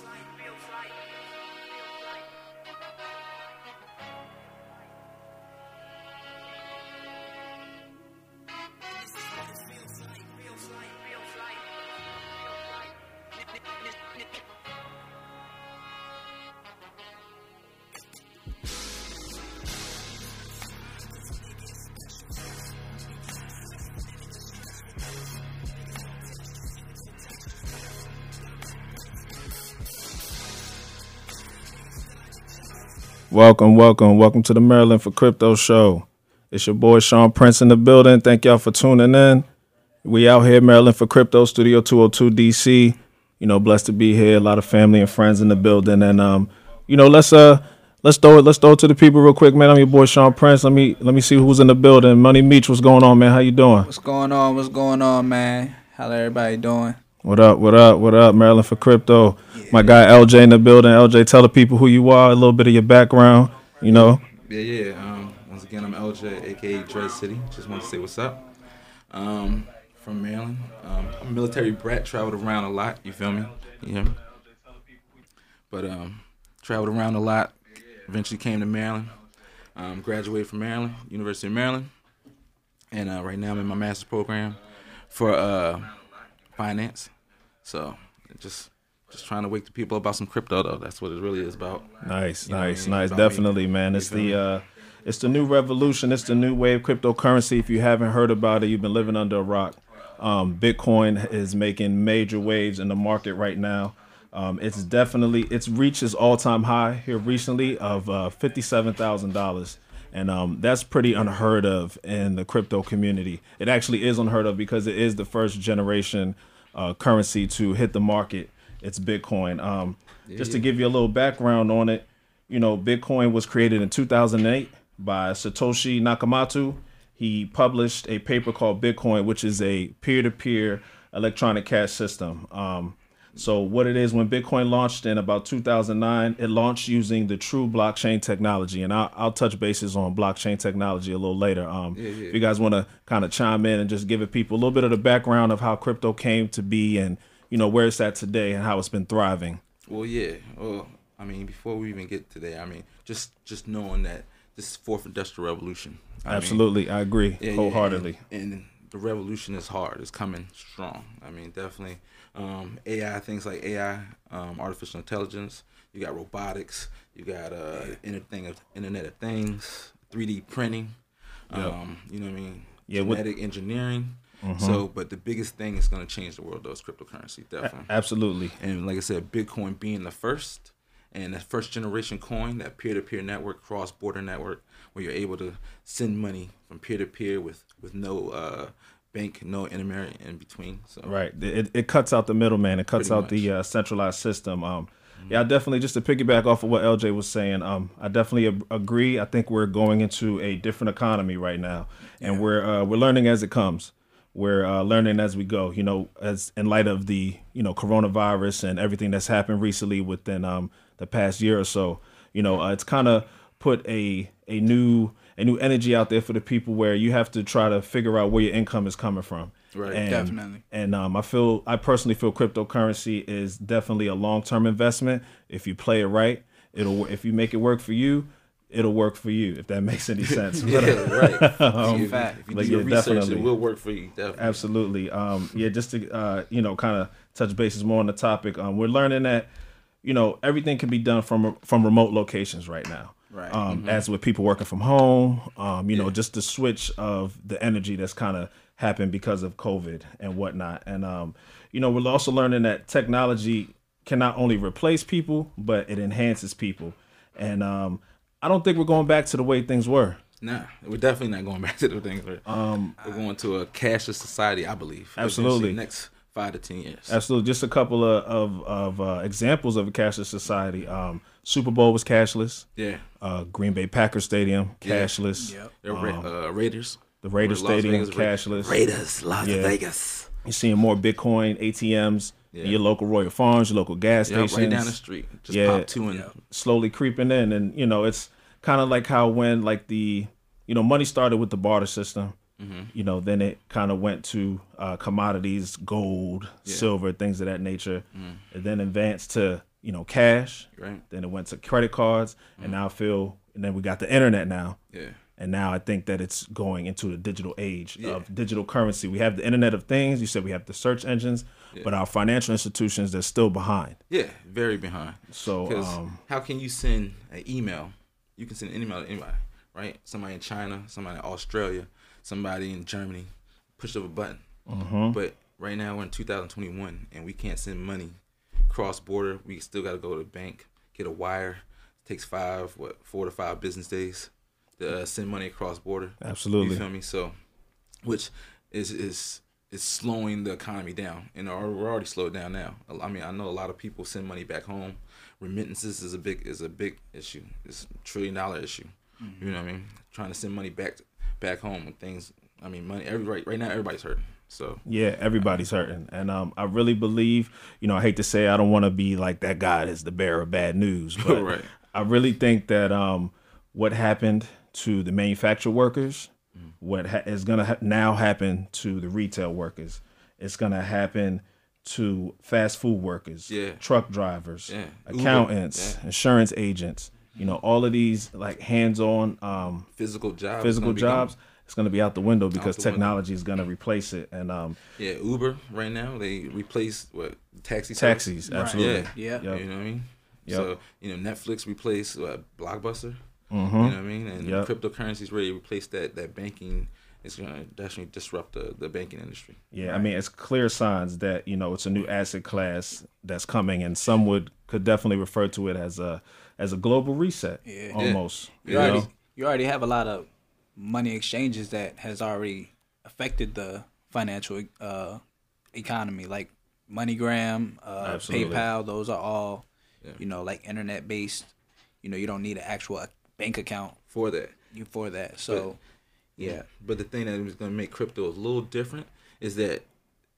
like, feels like. Welcome, welcome, welcome to the Maryland for Crypto Show. It's your boy Sean Prince in the building. Thank y'all for tuning in. We out here, Maryland for Crypto Studio 202 DC. You know, blessed to be here. A lot of family and friends in the building. And um, you know, let's uh let's throw it, let's throw it to the people real quick, man. I'm your boy Sean Prince. Let me let me see who's in the building. Money Meech, what's going on, man? How you doing? What's going on? What's going on, man? How everybody doing? What up? What up? What up? Maryland for crypto. Yeah. My guy LJ in the building. LJ, tell the people who you are, a little bit of your background. You know. Yeah, yeah. Um, once again, I'm LJ, aka Dread City. Just want to say what's up. Um, from Maryland. Um, I'm a military brat. Traveled around a lot. You feel me? Yeah. But um, traveled around a lot. Eventually came to Maryland. Um, graduated from Maryland, University of Maryland, and uh, right now I'm in my master's program for uh, finance. So just just trying to wake the people about some crypto though. That's what it really is about. Nice, you nice, nice. Definitely, man. It's the uh it's the new revolution. It's the new wave cryptocurrency. If you haven't heard about it, you've been living under a rock. Um, Bitcoin is making major waves in the market right now. Um, it's definitely it's reached its all-time high here recently of uh, fifty-seven thousand dollars, and um, that's pretty unheard of in the crypto community. It actually is unheard of because it is the first generation uh, currency to hit the market. It's Bitcoin. Um, yeah. Just to give you a little background on it, you know, Bitcoin was created in 2008 by Satoshi Nakamoto. He published a paper called Bitcoin, which is a peer-to-peer electronic cash system. Um, so what it is when Bitcoin launched in about 2009, it launched using the true blockchain technology, and I'll, I'll touch bases on blockchain technology a little later. Um, yeah, yeah. If you guys want to kind of chime in and just give it people a little bit of the background of how crypto came to be, and you know where it's at today and how it's been thriving. Well, yeah. Well, I mean, before we even get to there, I mean, just just knowing that this is fourth industrial revolution. I Absolutely, mean, I agree yeah, wholeheartedly. and, and the revolution is hard. It's coming strong. I mean, definitely um, AI things like AI, um, artificial intelligence. You got robotics. You got uh, Internet, Internet of Things, 3D printing. Um. You know what I mean? Yeah, genetic with, engineering. Mm-hmm. So, but the biggest thing is going to change the world, though, is cryptocurrency, definitely. A- absolutely. And like I said, Bitcoin being the first, and the first generation coin, that peer to peer network, cross border network, where you're able to send money from peer to peer with with no uh, bank, no intermediary in between. So right, it, it cuts out the middleman. It cuts out much. the uh, centralized system. Um, mm-hmm. yeah, I definitely just to piggyback off of what LJ was saying. Um, I definitely ab- agree. I think we're going into a different economy right now, and yeah. we're uh, we're learning as it comes. We're uh, learning as we go. You know, as in light of the you know coronavirus and everything that's happened recently within um, the past year or so. You know, uh, it's kind of put a a new a new energy out there for the people where you have to try to figure out where your income is coming from. Right, and, definitely. And um, I feel, I personally feel cryptocurrency is definitely a long term investment. If you play it right, it'll. If you make it work for you, it'll work for you. If that makes any sense. yeah, right. um, fact. If you do your yeah, research, definitely. it will work for you. Definitely. Absolutely. Um, yeah, just to uh, you know, kind of touch bases more on the topic. Um, we're learning that you know everything can be done from from remote locations right now. Right. Um, mm-hmm. As with people working from home, um, you yeah. know, just the switch of the energy that's kind of happened because of COVID and whatnot. And, um, you know, we're also learning that technology can not only replace people, but it enhances people. And um, I don't think we're going back to the way things were. Nah, we're definitely not going back to the things. Were. Um, we're going to a cashless society, I believe. Absolutely. Next five to ten years. Absolutely. Just a couple of of, of uh, examples of a cashless society. Um, Super Bowl was cashless. Yeah. Uh, Green Bay Packers Stadium cashless. Yeah. Yep. Um, uh, Raiders. The Raiders Stadium cashless. Raiders, Las yeah. Vegas. You're seeing more Bitcoin ATMs. Yeah. your local Royal Farms, your local gas yep, stations, right down the street. Just yeah, pop two and slowly creeping in, and you know it's kind of like how when like the you know money started with the barter system, Mm-hmm. You know, then it kind of went to uh, commodities, gold, yeah. silver, things of that nature, mm. and then advanced to you know, cash. Right. Then it went to credit cards, and now I feel, and then we got the internet now. Yeah. And now I think that it's going into the digital age Yeah. of digital currency. We have the Internet of Things. You said we have the search engines, but our financial institutions they're still behind. Yeah. Very behind. So um, how can you send an email? You can send an email to anybody, right? Somebody in China, somebody in Australia, somebody in Germany. Push of a button. Mm-hmm. But right now we're in 2021 and we can't send money cross border. We still got to go to the bank, get a wire. It takes five, what, four to five business days to uh, send money across border. absolutely, You feel me? So, which is is is slowing the economy down, and we're already slowed down now. I mean, I know a lot of people send money back home. Remittances is a big is a big issue. It's a trillion dollar issue. You know what I mean? Trying to send money back back home and things. I mean, money. Every right right now, everybody's hurting. So Yeah, everybody's hurting, and um, I really believe, you know, I hate to say, I don't want to be like that guy that's the bearer of bad news, but Right. I really think that um, what happened to the manufacturer workers, Mm. what ha- is going to ha- now happen to the retail workers, it's going to happen to fast food workers, Yeah. truck drivers, Yeah. Accountants, yeah. insurance agents. You know, all of these like hands-on um, physical jobs. physical gonna be gone. jobs. It's going to be out the window because the window. technology is going to replace it, and um, Yeah, Uber right now they replace what taxi service? taxis, Right. absolutely. Yeah, Yeah. Yep. You know what I mean? Yep. So you know Netflix replaced what, Blockbuster. Mhm. You know what I mean? And Yep. cryptocurrency is ready to replace that that banking. It's gonna definitely disrupt the, the banking industry. Yeah, I mean, it's clear signs that you know it's a new asset class that's coming, and some would could definitely refer to it as a as a global reset, Yeah. almost. You You already know? you already have a lot of money exchanges that has already affected the financial uh, economy, like MoneyGram, uh, PayPal. Those are all Yeah. you know like internet based. You know, you don't need an actual bank account For that, you for that. So yeah, But the thing that is going to make crypto a little different is that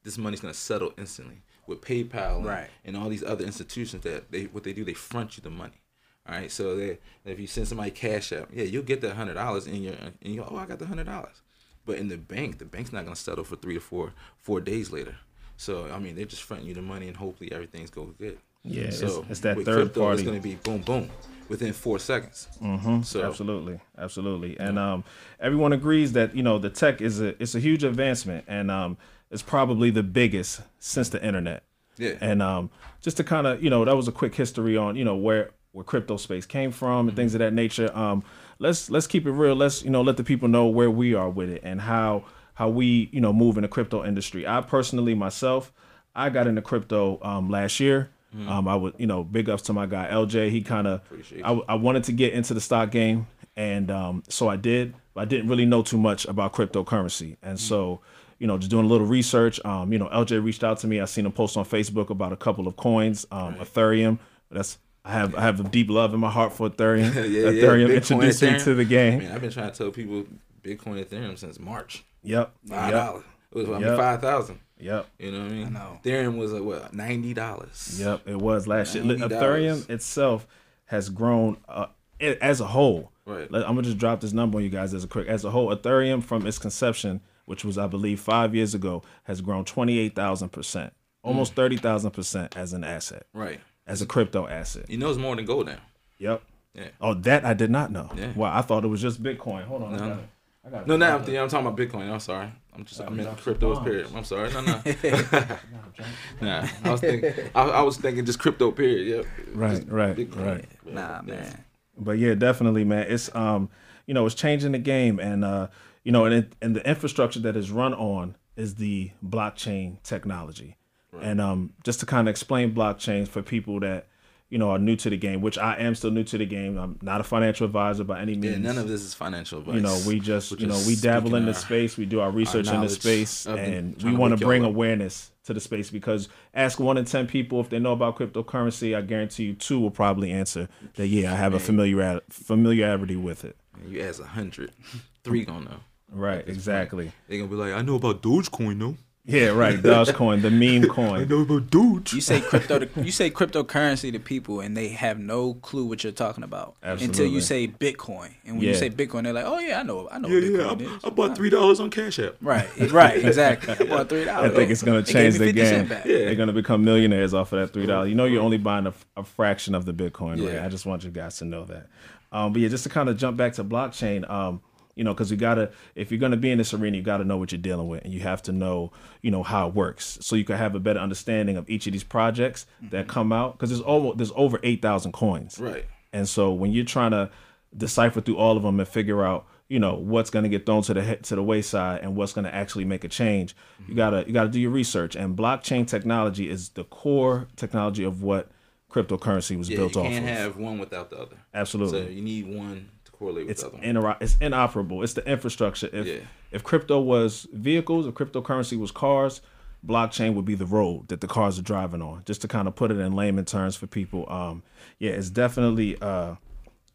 this money's going to settle instantly with PayPal and, Right. and all these other institutions that they what they do they front you the money. All right, so they if you send somebody cash out, yeah, you'll get that hundred dollars in your and you go, oh, I got the hundred dollars. But in the bank, the bank's not going to settle for three to four four days later. So I mean, they're just fronting you the money and hopefully everything's going good. Yeah, so it's that with third crypto, party. It's going to be boom boom within four seconds. Mm-hmm. So absolutely, absolutely, and um, everyone agrees that you know the tech is a it's a huge advancement, and um, it's probably the biggest since the internet. yeah, And um, just to kind of, you know, that was a quick history on, you know, where where crypto space came from and things of that nature. Um, let's let's keep it real. Let's you know let the people know where we are with it and how how we you know move in the crypto industry. I personally myself, I got into crypto um, last year. Um, I would you know big ups to my guy LJ. He kind of I, I wanted to get into the stock game and um, so I did. But I didn't really know too much about cryptocurrency and so you know, just doing a little research. Um, you know, LJ reached out to me. I seen him post on Facebook about a couple of coins, um, Ethereum. That's I have I have a deep love in my heart for Ethereum. Yeah, yeah, Ethereum Bitcoin, introduced me to the game. Man, I've been trying to tell people Bitcoin Ethereum since March. Yep. Five Yep. It was I mean Yep. five thousand. Yep. You know what I mean? I know. Ethereum was like what ninety dollars. Yep. It was last year. $90. Ethereum itself has grown uh, as a whole. Right. Let- I'm gonna just drop this number on you guys as a quick. As a whole, Ethereum from its conception, which was I believe five years ago, has grown 28,000 percent, almost Mm. 30,000 percent as an asset, Right. As a crypto asset. You know it's more than gold now. Yep. Yeah. Oh, that I did not know. Yeah. Wow, I thought it was just Bitcoin. Hold on. I No. got it. I got No, now I'm, I'm talking about Bitcoin. I'm sorry. I'm just I meant drop some crypto period. I'm sorry. No, no. nah, I was thinking. I, I was thinking just crypto period. Yep. Right, Just right, Bitcoin. right. nah, Yeah. man. But yeah, definitely, man. It's um, you know, it's changing the game, and uh, you know, and it, and the infrastructure that is run on is the blockchain technology, and um, just to kind of explain blockchains for people that you know are new to the game, which I am still new to the game. I'm not a financial advisor by any means. Yeah, none of this is financial advice. you know, we just We're you know just we dabble in the space. We do our research in the space, and we want to bring awareness to the space because ask one in ten people if they know about cryptocurrency. I guarantee you two will probably answer that. Yeah, I have a familiar familiarity with it. You ask a hundred, three gonna know. Right, exactly. They're gonna be like, I know about Dogecoin though. Yeah, right. Dogecoin, the meme coin. know about Doge. You say crypto, to, you say cryptocurrency to people, and they have no clue what you're talking about until you say Bitcoin. And when Yeah. you say Bitcoin, they're like, "Oh yeah, I know, I know Yeah, what yeah. Bitcoin I, is." I bought three dollars on Cash App. Right, right, exactly. I bought three dollars. I think it's going to change the game. Yeah. They're going to become millionaires off of that three dollars. You know, you're only buying a, a fraction of the Bitcoin. Right? Yeah. I just want you guys to know that. Um, but yeah, just to kind of jump back to blockchain. Um, you know, because you gotta, if you're gonna be in this arena, you gotta know what you're dealing with, and you have to know, you know, how it works, so you can have a better understanding of each of these projects that mm-hmm. come out. Because there's over there's over eight thousand coins, Right. And so when you're trying to decipher through all of them and figure out, you know, what's going to get thrown to the to the wayside and what's going to actually make a change, you mm-hmm. gotta you gotta do your research. And blockchain technology is the core technology of what cryptocurrency was Yeah, built you off You can't of. have one without the other. Absolutely. So you need one correlate with it's the other inter- it's inoperable. It's the infrastructure. If Yeah. if crypto was vehicles, if cryptocurrency was cars, blockchain would be the road that the cars are driving on. Just to kind of put it in layman terms for people. Um, yeah, it's definitely uh,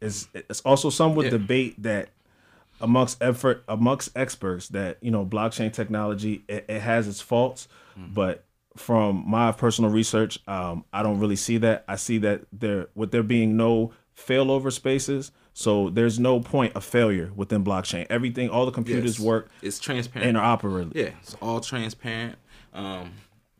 it's it's also somewhat Yeah. debate that amongst effort amongst experts that you know blockchain technology it, it has its faults, but from my personal research, um, I don't really see that. I see that there with there being no failover spaces, so there's no point of failure within blockchain. Everything, all the computers Yes. work It's transparent. interoperably. Yeah, it's all transparent. Um,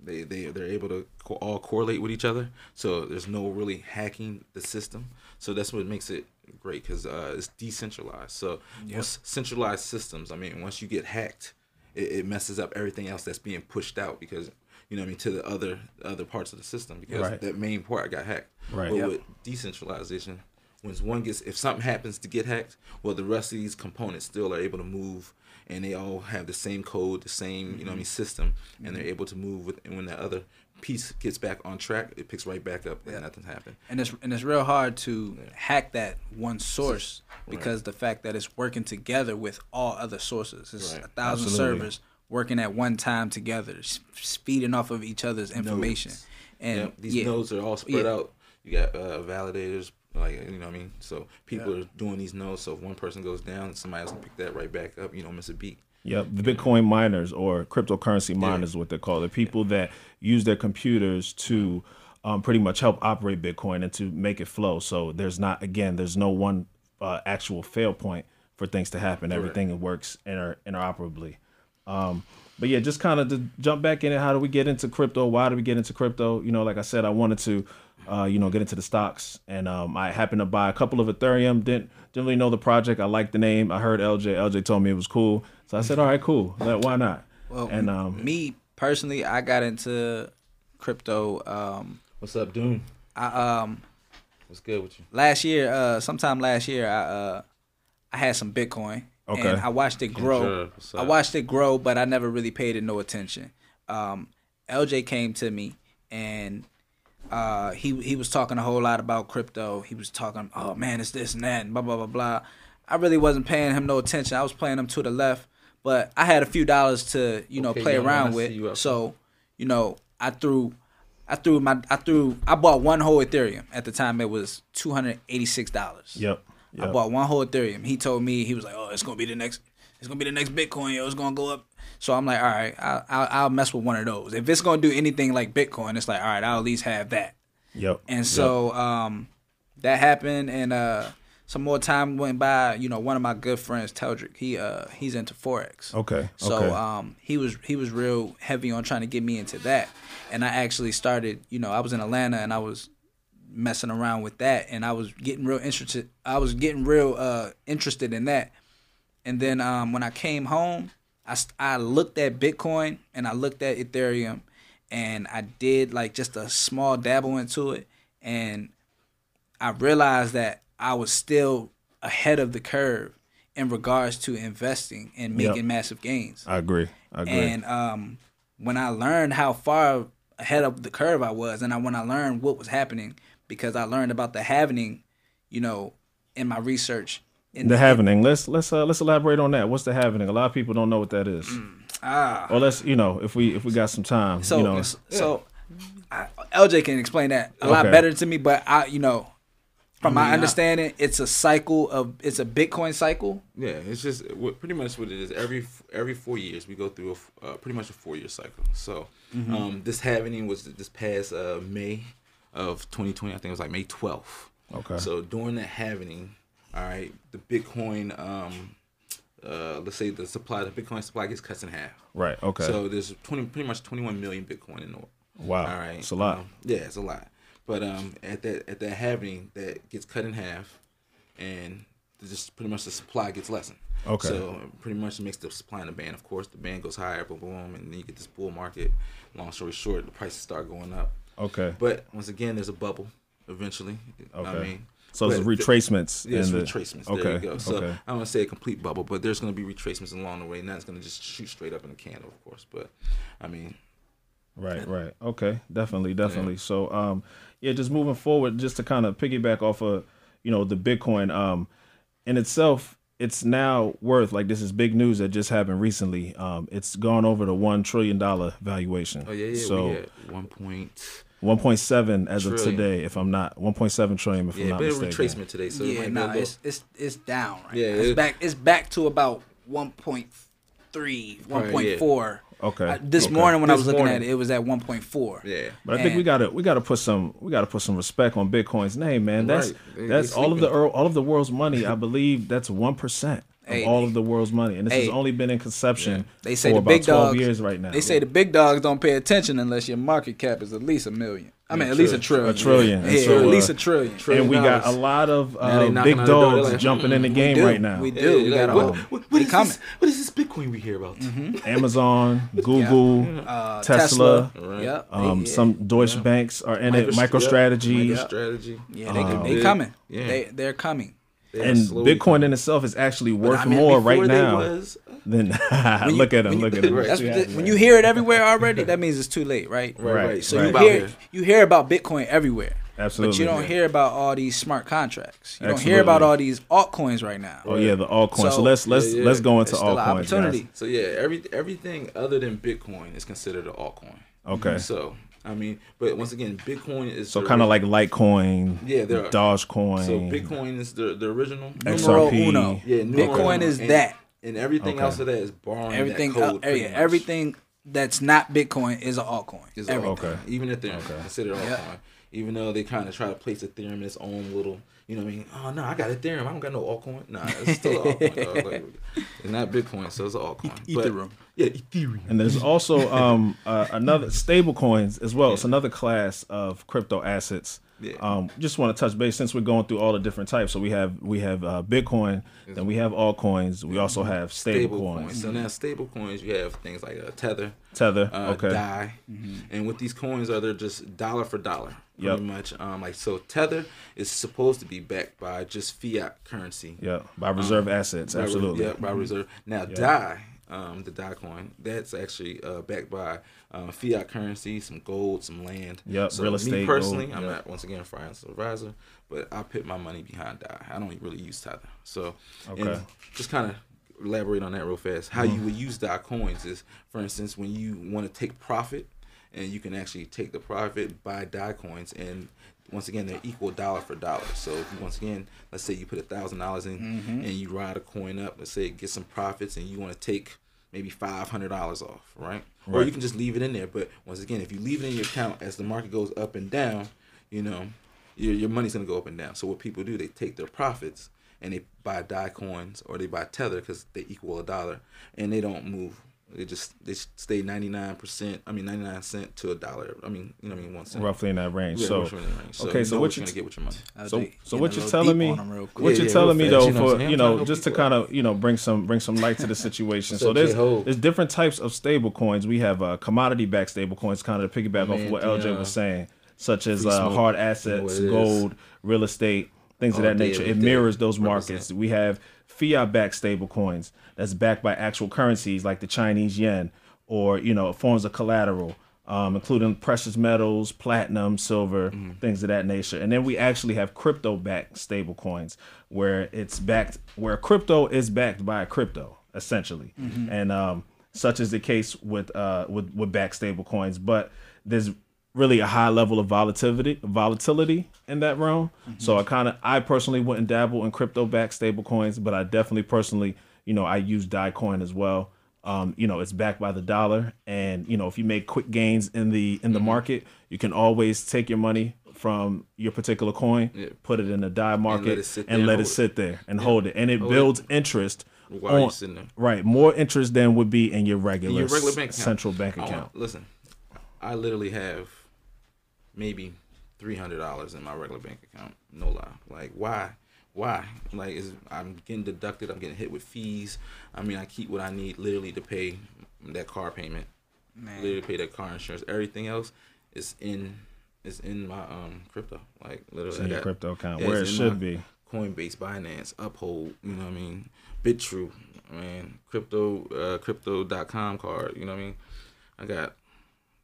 they they they're able to co- all correlate with each other, so there's no really hacking the system. So that's what makes it great because uh, it's decentralized. So once centralized systems, I mean, once you get hacked, it, it messes up everything else that's being pushed out because you know what I mean to the other other parts of the system because Right. that main part got hacked. Right. But Yep. with decentralization, when one gets if something happens to get hacked, well the rest of these components still are able to move and they all have the same code, the same, you know what I mean, system and they're able to move with and when that other piece gets back on track, it picks right back up and nothing happened. and it's and it's real hard to hack that one source because the fact that it's working together with all other sources. It's Right. a thousand Absolutely. servers working at one time together, s- feeding off of each other's information. Nodes. And yeah, these yeah, nodes are all spread Yeah. out. You got uh, validators, like you know what I mean. So people are doing these nodes. So if one person goes down, somebody else can pick that right back up. You don't miss a beat. Yep, the Bitcoin miners or cryptocurrency miners, is what they're called. The people that use their computers to um, pretty much help operate Bitcoin and to make it flow. So there's not, again, there's no one uh, actual fail point for things to happen. Everything works inter- interoperably. Um, but yeah, just kind of to jump back in it. How do we get into crypto? Why do we get into crypto? You know, like I said, I wanted to, uh, you know, get into the stocks, and um, I happened to buy a couple of Ethereum. Didn't didn't really know the project. I liked the name. I heard LJ. LJ told me it was cool, so I said, all right, cool. Like, why not? well, and um, me personally, I got into crypto. Um, What's up, Doom? I um What's good with you? last year, uh, sometime last year, I uh, I had some Bitcoin. Okay. And I watched it grow. Kendra, what's I watched it grow, but I never really paid it no attention. Um, LJ came to me and uh, he he was talking a whole lot about crypto. He was talking, oh man, it's this and that, and blah blah blah blah. I really wasn't paying him no attention. I was playing him to the left, but I had a few dollars to you know Okay, play young man, around I see you with. So you know, I threw. I threw my I threw I bought one whole Ethereum. At the time it was two hundred eighty six dollars. yep, I bought one whole Ethereum. He told me he was like, "Oh, it's gonna be the next. It's gonna be the next Bitcoin. Yo, it's gonna go up." So I'm like, "All right, I'll, I'll, I'll mess with one of those. If it's gonna do anything like Bitcoin, it's like, all right, I'll at least have that." yep. And so um, that happened, and uh, some more time went by. You know, one of my good friends, Teldrick, he uh, he's into forex. Okay, So okay. um, he was he was real heavy on trying to get me into that, and I actually started. You know, I was in Atlanta and I was messing around with that, and I was getting real interested. I was getting real uh, interested in that, and then um, when I came home, I I looked at Bitcoin and I looked at Ethereum, and I did like just a small dabble into it, and I realized that I was still ahead of the curve in regards to investing and Yep. making massive gains. I agree. I agree. And um, when I learned how far ahead of the curve I was, and I, when I learned what was happening, because I learned about the halvening, you know, in my research. In the halvening. Let's let's uh, let's elaborate on that. What's the halvening? A lot of people don't know what that is. Ah. Or let's you know if we if we got some time. So you know, so I, LJ can explain that a lot better to me, but I you know From I mean, my I- understanding, it's a cycle of it's a Bitcoin cycle. Yeah, it's just what, pretty much what it is. Every every four years, we go through a uh, pretty much a four year cycle. So Mm-hmm. um, this halvening was this past uh, May of 2020. I think it was like May 12th. Okay. So during that halvening, all right, the Bitcoin, um, uh, let's say the supply, the Bitcoin supply gets cut in half. Right. Okay. So there's 20, pretty much 21 million Bitcoin in the world. wow. All right, It's a lot. Um, yeah, it's a lot. But um, at that at that halvening, that gets cut in half, and just pretty much the supply gets lessened. Okay. So pretty much it makes the supply and demand. Of course, the demand goes higher, boom, boom, and then you get this bull market. Long story short, the prices start going up. okay. But once again, there's a bubble eventually. Okay. I mean, so it's but the- retracements. yeah, in the, retracements. Okay. There you go. So okay. I don't want to say a complete bubble, but there's going to be retracements along the way, and that's going to just shoot straight up in the candle, of course. But I mean, Right, right. Okay, definitely, definitely. So, um, yeah, just moving forward, just to kind of piggyback off of, you know, the Bitcoin, um, in itself, it's now worth like this is big news that just happened recently. Um, it's gone over the one trillion dollar valuation. oh yeah, yeah, So one point. One point seven as of today, if I'm not one point seven trillion, if I'm not bit of mistaken. retracement today, so yeah, might nah, go it's it's it's down right Yeah, now. It's it- back it's back to about 1.3, Right, 1.4. Okay. Uh, this okay. morning when I This was looking morning. at it, it was at 1.4. Yeah. But I think we gotta we gotta put some we gotta put some respect on Bitcoin's name, man. That's Right. That's all of the all of the world's money. I believe that's one percent of Hey, all of the world's money, and this has only been in conception. They say for the about big 12 dogs years right now. They say the big dogs don't pay attention unless your market cap is at least a million. I mean, Yeah, at least a trillion. trillion. A trillion. Yeah, And so, at least uh, a trillion. trillion and we got a lot of uh, big on the door, dogs like, jumping in the "Mm, game do. right now. We do. Yeah, we got what, all. what, what they coming. this? What is this Bitcoin we hear about? Amazon, Google, Uh, Tesla, Right. Yep. um, They- some Deutsche banks are in it, MicroStrategy, yeah, MicroStrategy. Yeah, they, Um, they Yeah. coming. Yeah. They they're coming. They are and Bitcoin in itself is actually worth I mean, more right now Was, than you- look at them. look at him. Right. That's See the- when you hear it everywhere already, that means it's too late, right? right, Right, right. So right. you You hear here. you hear about Bitcoin everywhere, Absolutely. but you don't yeah. hear about all these smart contracts. You don't hear about all these altcoins right now. Oh yeah, the altcoins. So, So- let's let's Yeah, yeah. let's go into It's altcoins. guys. So yeah, every everything other than Bitcoin is considered an altcoin. Okay. So I mean, but once again, Bitcoin is So kind of like Litecoin, Yeah, there are- Dogecoin. So Bitcoin is the the original. Numero XRP. uno. Yeah, numero Bitcoin uno. is And- that. and everything Okay. else of that is borrowing Everything, that code. uh, yeah, much. everything that's not Bitcoin is an altcoin. is Everything. Okay. Even Ethereum Okay. considered altcoin. Yeah. Even though they kind of try to place Ethereum in its own little, you know what I mean? Oh no, I got Ethereum. I don't got no altcoin. Nah, it's still an altcoin. dog. Like, it's not Bitcoin, so it's an altcoin. But- Ethereum. yeah, Ethereum. And there's also um, uh, another stable coins as well. It's another class of crypto assets. Yeah. Um, just want to touch base since we're going through all the different types. So we have we have uh, Bitcoin, then we have altcoins. We also have stable, stable coins. coins. So now stable coins, you have things like a tether, Tether. uh, okay. Dai, and what these coins are, they're just dollar for dollar, pretty much. Um, like so, tether is supposed to be backed by just fiat currency. Yeah. By reserve assets. By re- Absolutely. Yeah, by reserve. Now, Dai, um, the Dai coin, that's actually uh, backed by uh, fiat currency, some gold, some land. Yep, So real Me estate, personally, gold, I'm yep. not once again a financial advisor, but I put my money behind Dai. I don't really use Tether. So, Okay. just kind of elaborate on that real fast. How you would use Dai coins is, for instance, when you want to take profit, and you can actually take the profit, buy Dai coins, and once again they're equal dollar for dollar. So if you, once again, let's say you put a thousand dollars in and you ride a coin up, let's say it gets some profits, and you want to take maybe five hundred dollars off, right? Or you can just leave it in there. But once again, if you leave it in your account as the market goes up and down, you know, your your money's gonna go up and down. So what people do, they take their profits and they buy Dai coins or they buy Tether because they equal a dollar, and they don't move. They just they stay ninety nine percent. I mean ninety nine cent to a dollar. I mean you know what I mean one cent. Roughly in that range. Yeah, so in that range. okay, you so know what you're you gonna get with your money. I was So, so what you're telling me? real. What you're telling me though, you know what I'm for you know, just to kind of you know bring some bring some light to the situation. So there's J-Ho? there's different types of stable coins. We have uh, commodity backed stable coins, kind of to piggyback off of what LJ was saying, such as uh, hard assets, what it is. gold, real estate, things of that day, nature. It mirrors those markets. We have fiat backed stable coins that's backed by actual currencies like the Chinese yen or you know forms of collateral. Um, including precious metals, platinum, silver, things of that nature. And then we actually have crypto backed stable coins where it's backed, where crypto is backed by a crypto, essentially. And um, such is the case with, uh, with, with backed stable coins. But there's really a high level of volatility volatility in that realm. Mm-hmm. So I kind of I personally wouldn't dabble in crypto backed stable coins, but I definitely personally, you know, I use Dai Coin as well. Um, you know, it's backed by the dollar, and you know, if you make quick gains in the Mm-hmm. in the market, you can always take your money from your particular coin, Yeah. put it in the DAI market, it sit there and and let it it. sit there and hold it, and it Hold it. builds interest. While you're on- sitting there. Right, more interest than would be in your regular, your regular bank account. central bank I want- account. listen, I literally have maybe three hundred dollars in my regular bank account. No lie. Like why? Why? Like is I'm getting deducted. I'm getting hit with fees. I mean, I keep what I need literally to pay that car payment. Man. Literally pay that car insurance. Everything else is in is in my um crypto. Like literally, It's in your crypto account yeah, where it should be. Coinbase, Binance, Uphold, you know what I mean? Bitrue, man. mean, crypto, uh, crypto.com card, you know what I mean? I got a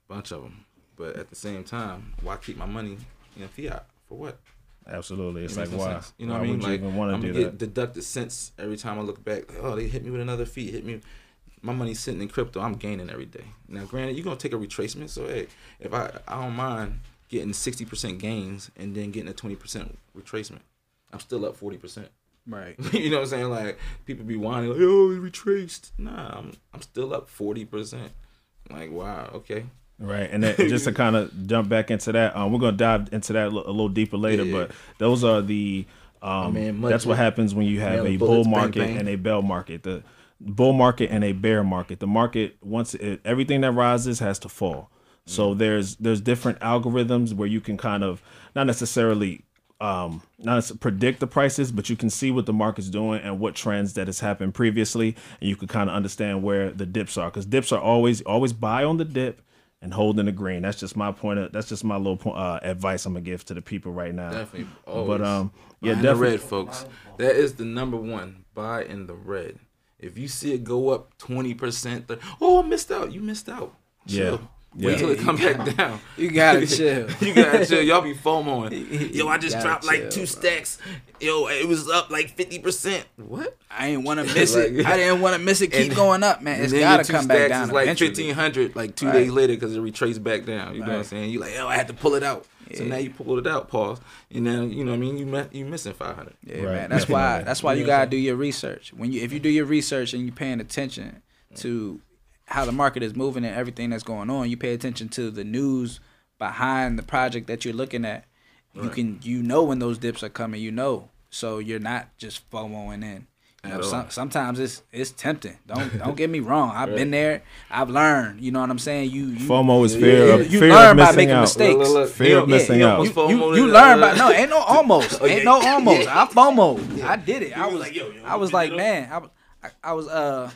bunch of them. But at the same time, why keep my money in fiat? For what? Absolutely, it's It like no why? sense. You know why what I mean? Like, even I'm gonna that? deducted cents every time I look back. Like, oh, they hit me with another fee. Hit me. My money's sitting in crypto. I'm gaining every day. Now, granted, you're gonna take a retracement. So, hey, if I I don't mind getting 60% gains and then getting a 20% retracement, I'm still up 40%. Right. you know what I'm saying? Like people be whining, like, "Oh, it retraced." Nah, I'm I'm still up 40%. Like, wow, okay. Right, and then just to kind of jump back into that, um, we're gonna dive into that a little deeper later. Yeah. But those are the um, man, much- that's what happens when you have a bull market bang. and a bear market. The bull market and a bear market. The market once it, everything that rises has to fall. So Mm. there's there's different algorithms where you can kind of not necessarily um not predict the prices but you can see what the market's doing and what trends that has happened previously and you can kind of understand where the dips are because dips are always always buy on the dip and hold in the green that's just my point of that's just my little point, uh, advice i'm gonna give to the people right now Definitely. but um yeah, the definitely red, folks. That is the number one. Buy in the red. If you see it go up 20%, oh, I missed out. You missed out. Chill. Yeah. Wait till it Yeah, come you back down. You gotta chill. you gotta chill. Y'all be FOMOing. Yo, I just Gotta dropped like two bro. stacks. Yo, it was up like 50%. What? I didn't want to miss it. I didn't want to miss it. Keep And- going up, man. And It's then gotta two come back down is like eventually. fifteen hundred, like two Right. days later, because it retraced back down. You know what I'm saying? You like, oh, I had to pull it out. So now you pulled it out, pause, and then you know what I mean. You mi- you missing five hundred. Yeah, Right. man. That's why. That's why you gotta do your research. When you, if you do your research and you're paying attention to how the market is moving and everything that's going on, you pay attention to the news behind the project that you're looking at. You can, you know, when those dips are coming. You know, so you're not just FOMOing in. You know, some, sometimes it's it's tempting. Don't don't get me wrong. I've Right. been there. I've learned. You know what I'm saying? You, you fomo is fear yeah, of you fear learn of by missing making out mistakes. Look, look, look. Fear He- of missing he out. You, you, FOMO'd you it, learn by no, ain't no almost, Oh, yeah, ain't no almost. I FOMO. I did it. I was was like, yo, yo, I was like, man, I, I was uh,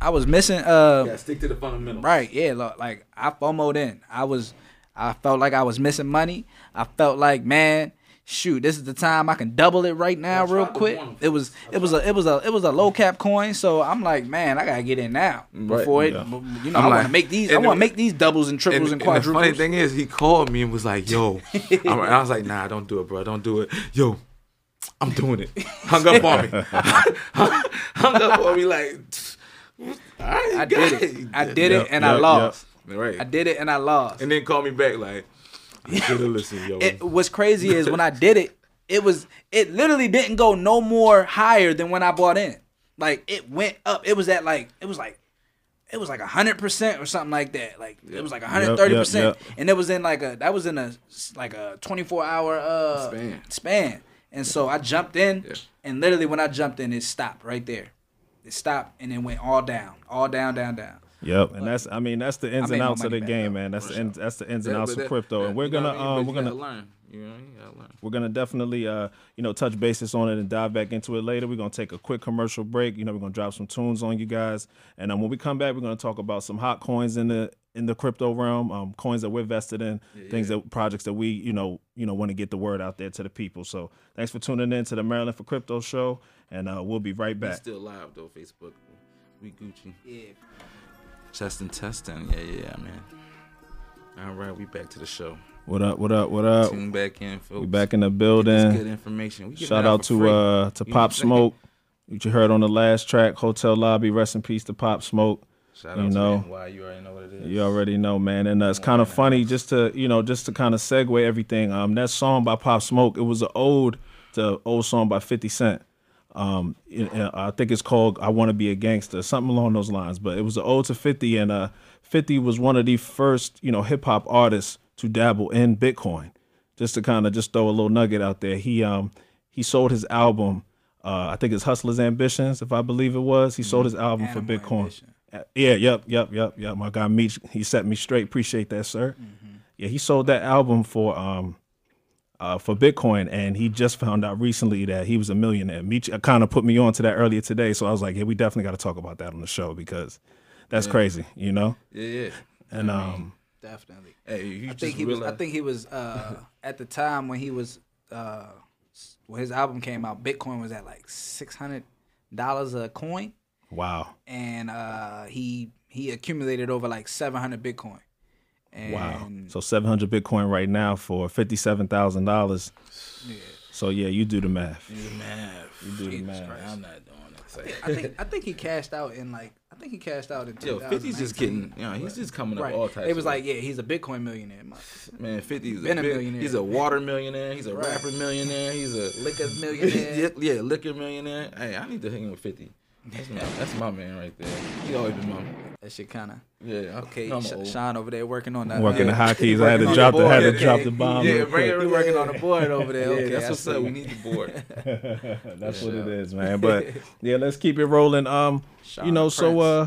I was missing uh, Yeah, stick to the fundamentals. right, yeah, look, like I FOMO'd in. I was, I felt like I was missing money. I felt like, man, shoot, this is the time I can double it right now, I real quick. It was, it was a, it was a, it was a low cap coin. So I'm like, man, I gotta get in now Right. before it. Yeah. You know, I'm I like- want to make these. I and want to the- make these doubles and triples And, and, and the funny thing is, he called me and was like, "Yo," I'm, and I was like, "Nah, don't do it, bro. Don't do it." Yo, I'm doing it. Hung up on me. Hung up on me like, "All right, I did got it. I did Yep, it, and yep, I yep. lost. Right. I did it, and I lost. and then call me back like, "I should have listened, yo." it, what's crazy is when I did it, it was it literally didn't go no more higher than when I bought in. Like it went up. It was at like it was like it was like hundred percent or something like that. Like it was like hundred thirty percent, and it was in like a that was in a like a twenty four hour uh Span. span. And so I jumped in, Yeah. and literally when I jumped in, it stopped right there. It stopped and then went all down, all down, down, down. Yep, and that's I mean that's the ins and outs of the game, man. That's for the ins, that's the ins and outs but of that- crypto, and we're gonna gotta- um but we're gonna gotta learn. You know, you gotta learn. we're gonna definitely uh you know touch bases on it and dive back into it later. We're gonna take a quick commercial break. You know we're gonna drop some tunes on you guys, and um, when we come back, we're gonna talk about some hot coins in the in the crypto realm, um, coins that we're vested in, things that projects that we you know you know want to get the word out there to the people. So thanks for tuning in to the Maryland for Crypto show, and uh, we'll be right We back. still live though, Facebook. We Gucci. Yeah. Testing, testing. Yeah, yeah, man. All right, we back to the show. What up? What up? What up? Tune back in, folks. We back in the building. good information. We Shout it out to free. uh to You Pop what I'm saying? Smoke, which you heard on the last track, Hotel Lobby. Rest in peace to Pop Smoke. Shout You out know. to NY. You already know what it is. You already know, man, and uh, it's kind of funny just to you know just to kind of segue everything. Um, that song by Pop Smoke, it was an ode to old song by Fifty Cent. Um, it- uh, I think it's called "I Want to Be a Gangster," something along those lines. But it was an ode to Fifty, and uh, Fifty was one of the first you know hip hop artists to dabble in Bitcoin. Just to kind of just throw a little nugget out there, he um he sold his album. Uh, I think it's Hustler's Ambitions, if I believe it was. He sold his album for Bitcoin. Ambition. Uh, Yeah, yep, yep, yep, yep. My guy Meech, he set me straight. Appreciate that, sir. Yeah, he sold that album for um uh for Bitcoin, and he just found out recently that he was a millionaire. Meech kind of put me on to that earlier today, so I was like, yeah, we definitely got to talk about that on the show because that's crazy, you know. Yeah, yeah. And um, Definitely. Hey, you I just think he was. I think he was uh, at the time when he was uh, when his album came out. Bitcoin was at like six hundred dollars a coin, wow, and uh, he he accumulated over like seven hundred Bitcoin. And wow. So seven hundred Bitcoin right now for fifty seven thousand dollars. Yeah. So yeah, you do the math. Do the math. You do the math. Christ. I'm not doing it. I think I think he cashed out in like I think he cashed out in Yo, 50's just 2019. getting, you know, he's just coming up right. all types. It was of- like yeah, he's a Bitcoin millionaire. Man, 50 is been a, a big- millionaire. He's a water millionaire. He's a Right. rapper millionaire. He's a Liquor millionaire. yeah, yeah, liquor millionaire. Hey, I need to hang with 50. That's my, that's my man right there. He always been my man. That shit kind of yeah. okay. I'm Sh- Sean over there working on that. Working uh, the hotkeys. I had to drop the board, had to okay. drop the bomb. Yeah, real bring quick. it- working on the board over there. Yeah, Okay, that's I what's see. up. We need the board. That's what it is, man. But yeah, let's keep it rolling. Um, you Sean know, so uh,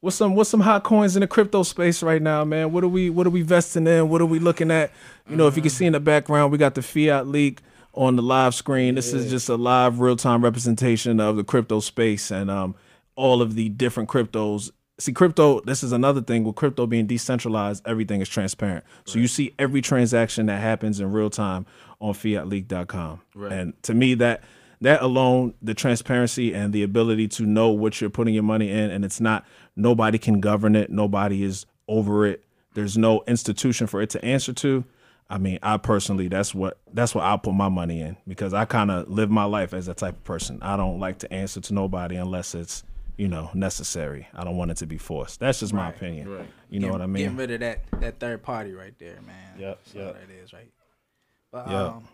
what's some what's some hot coins in the crypto space right now, man? What are we what are we vesting in? What are we looking at? You know, if you can see in the background, we got the fiat leak on the live screen. This is just a live real time representation of the crypto space and um all of the different cryptos. See, crypto, this is another thing with crypto being decentralized, everything is transparent. So you see every transaction that happens in real time on fiatleak.com. Right. And to me, that that alone, the transparency and the ability to know what you're putting your money in, and it's not nobody can govern it, nobody is over it. There's no institution for it to answer to. I mean, I personally, that's what that's what I put my money in because I kind of live my life as that type of person. I don't like to answer to nobody unless it's you know necessary. I don't want it to be forced. That's just my Right, opinion. right. You know Getting- what I mean? Getting rid of that that third party right there, man. Yep, That's yep. that is, right? But Yep. um,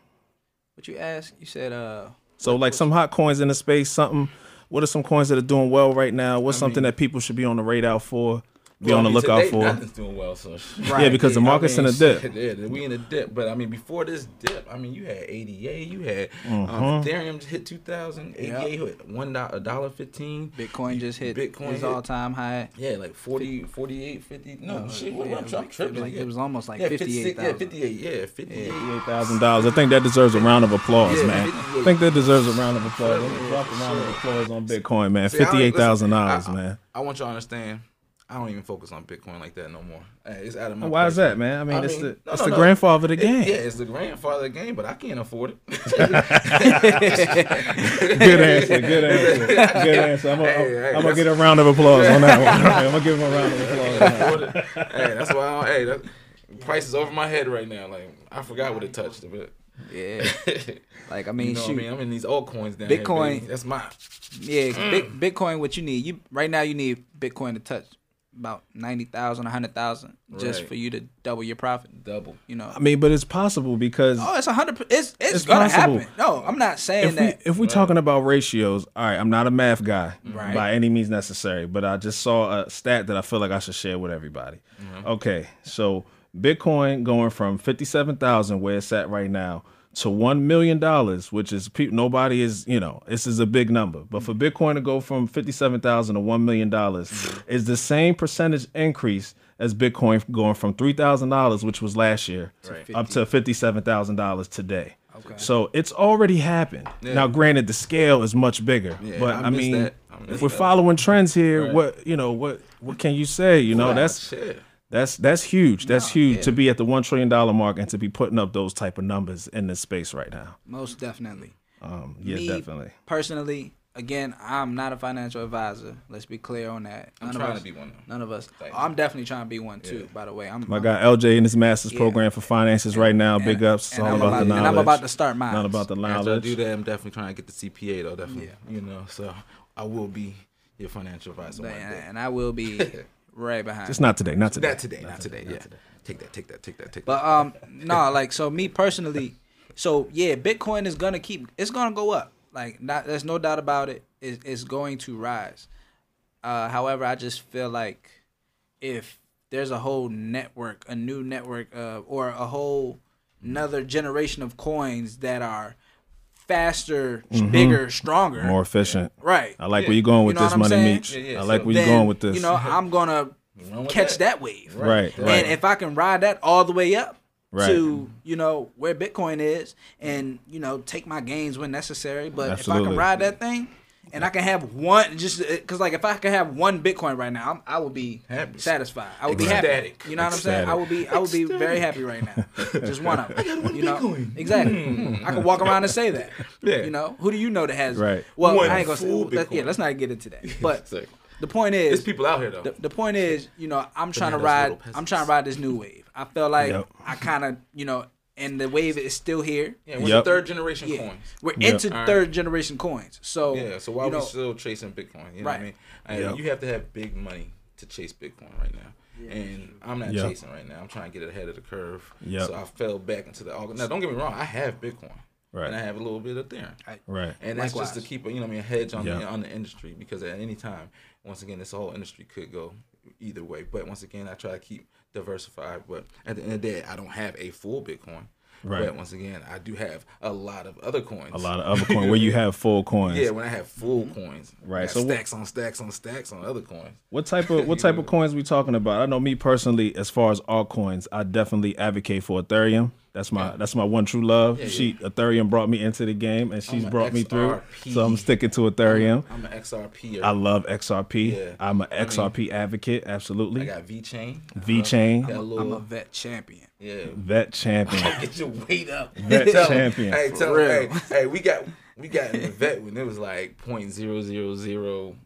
what you asked? You said uh, So like some hot coins in the space, something. What are some coins that are doing well right now? What's something that people should be on the radar for? Be Well, on the lookout today, for. Nothing's doing well, so yeah, because the I market's in a dip. Yeah, we in a dip. But I mean, before this dip, I mean, you had ADA, you had Mm-hmm. um, Ethereum just hit two thousand. ADA hit one dollar, fifteen. Bitcoin just hit Bitcoin's all time high. Yeah, like 40, 48, 50. No, shit, what, yeah, it was I'm like- tripping. like, it was almost like yeah, 58,000. Yeah, 58. Yeah, 58. Eight thousand dollars. I think that deserves a round of applause, Yeah, man. I think that deserves a round of applause. Let me drop a round of applause on Bitcoin, man. Fifty eight thousand dollars, man. I want y'all to understand. I don't even focus on Bitcoin like that no more. Hey, it's out of my. Why price is that, man? I mean, I it's mean, the no, it's no, the no. grandfather of the It- game. yeah, it's the grandfather of the game, but I can't afford it. Good answer. Good answer. Good answer. I'm gonna, Hey, hey, I'm gonna get a round of applause on that one. I'm gonna give him a round of applause. That hey, that's why. I don't, hey, that price is over my head right now. Like I forgot what it touched a bit. Yeah, like I mean, you know shoot, what I mean? I'm in these altcoins down Bitcoin- baby. That's my. yeah, Mm. big, Bitcoin. What you need? You right now you need Bitcoin to touch about ninety thousand, a hundred thousand, just Right. for you to double your profit. Double. You know. I mean, but it's possible because Oh, it's a hundred. It's it's, It's gonna happen. No, I'm not saying if we that. if we're talking about ratios, all right, I'm not a math guy Right. by any means necessary, but I just saw a stat that I feel like I should share with everybody. Mm-hmm. Okay, so Bitcoin going from fifty seven thousand where it's at right now to one million dollars, which is pe- nobody is you know this is a big number, but for Bitcoin to go from fifty seven thousand to one million dollars is the same percentage increase as Bitcoin going from three thousand dollars, which was last year, Right. up to fifty seven thousand dollars today. Okay. So it's already happened. Yeah. Now, granted, the scale is much bigger, Yeah, but I I, mean. I if we're that. following trends here, Right. what you know, what what can you say? You know, that's shit. That's that's huge. That's huge yeah. to be at the one trillion dollar mark and to be putting up those type of numbers in this space right now. Most definitely. Um, yeah, Me, definitely. Personally, again, I'm not a financial advisor. Let's be clear on that. I'm None of trying us- to be one. though. None of us. Thank I'm definitely trying to be one too. Yeah. By the way, I'm My I'm- guy LJ in his master's Yeah. program for finances right now. Big ups. It's all I'm about, the knowledge. and. I'm about to start mine. Not about the After I knowledge. do that, I'm definitely trying to get the CPA though. Definitely, Yeah. you know. So I will be your financial advisor one and, day. and I will be right behind. Just not today. Not today. Not today, not today. Yeah, take that, take that, take that, take But that. But um, no, like so me personally, so yeah, Bitcoin is gonna keep, it's gonna go up. Like not, there's no doubt about it. It- It's going to rise. Uh, however, I just feel like if there's a whole network, a new network, uh, or a whole another generation of coins that are faster, mm-hmm. bigger, stronger, More efficient. right? I like where you're going with You know this, Money? Meech. Yeah, yeah, I like so where you're going with this. You know, I'm gonna catch that wave. right, right. And if I can ride that all the way up Right. to you know where Bitcoin is, and you know take my gains when necessary, but if I can ride that thing, and I can have one, just uh, because like if I can have one Bitcoin right now, I'm, I will be Happy. satisfied. I would be happy. You know what I'm saying? I would be I would be very happy right now. Just one of them. I got you know exactly. Hmm. I can walk around and say that. Yeah. You know who do you know that has? Right. Well, One I ain't gonna say. full let- yeah, let's not get into that. But Exactly. the point is, There's people out here though. the, the point is, you know, I'm trying to ride. I'm trying to ride this new wave. I feel like Yep. I kind of, you know, and the wave is still here. yeah, we're Yep. third generation Yeah, coins. we're Yep. into Alright. third generation coins. So Yeah, so why you we know, still chasing Bitcoin? You know Right. what I mean? And Yep. You have to have big money to chase Bitcoin right now. Yeah. And I'm not Yep. chasing right now. I'm trying to get ahead of the curve. Yep. So I fell back into the now. Don't get me wrong. I have Bitcoin, Right. and I have a little bit of Ethereum. right. And that's just to keep a you know what I mean a hedge on Yeah. the on the industry because at any time, once again, this whole industry could go either way. But once again, I try to keep diversified. But at the end of the day, I don't have a full Bitcoin. Right. But once again, I do have a lot of other coins. A lot of other coins where you have full coins. Yeah, when I have full coins, Right, so what- stacks on stacks on stacks on other coins. What type of what type of coins we talking about? I know me personally, as far as altcoins, I definitely advocate for Ethereum. That's my Yeah. that's my one true love. Yeah, she Ethereum brought me into the game, and she's I'm a brought me through. So I'm sticking to Ethereum. I'm an XRP. I love XRP. Yeah. I'm an I mean, XRP advocate. Absolutely. I got VeChain. V Chain, Got a I'm little a vet champion. yeah. vet champion. Get your weight up. Vet Tell 'em, champion. Hey, For tell 'em, real. hey, hey, we got we got in the vet when it was like point zero zero zero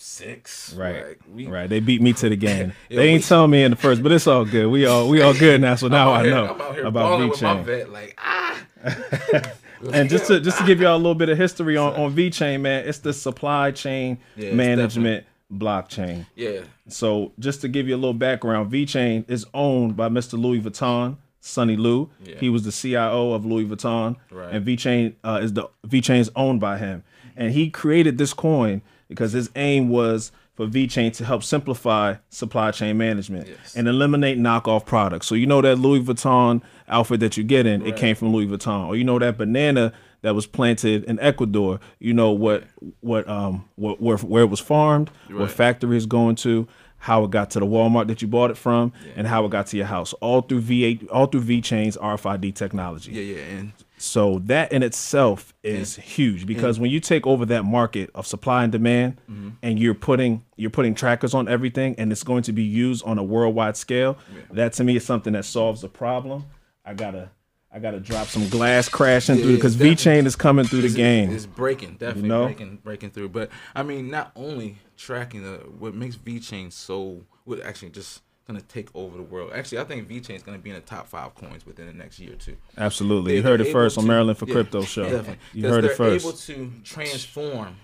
six. Right, Like, we, right. They beat me to the game. Yeah, they ain't we- telling me in the first, but it's all good. We all we all good now. So now I here- know I'm out here about VeChain. Like ah. And just to just to give y'all a little bit of history on on VeChain, man, it's the supply chain Yeah, management blockchain. yeah, So just to give you a little background, VeChain is owned by Mr. Louis Vuitton, Sunny Lu. Yeah. He was the CIO of Louis Vuitton, Right. and VeChain uh, is the VeChain is owned by him. And he created this coin because his aim was for VeChain to help simplify supply chain management Yes. and eliminate knockoff products. So you know that Louis Vuitton outfit that you get in, it came from Louis Vuitton, or you know that banana that was planted in Ecuador. You know what what um what where where it was farmed, what Right. factory it's going to, how it got to the Walmart that you bought it from, and how it got to your house. All through V8, all through VeChain's RFID technology. yeah, yeah, and So that in itself is huge because when you take over that market of supply and demand, Mm-hmm. and you're putting you're putting trackers on everything, and it's going to be used on a worldwide scale. That to me is something that solves the problem. I gotta I gotta drop some glass crashing Yeah, through because. VeChain is coming through the it's, game. It's breaking, definitely know? breaking, breaking through. But I mean, not only tracking the what makes VeChain so, what actually just gonna take over the world. Actually, I think VeChain is gonna be in the top five coins within the next year or two. Absolutely, They- you heard it first able on to- Maryland for yeah, Crypto Show. Definitely. You heard it they're first. able to transform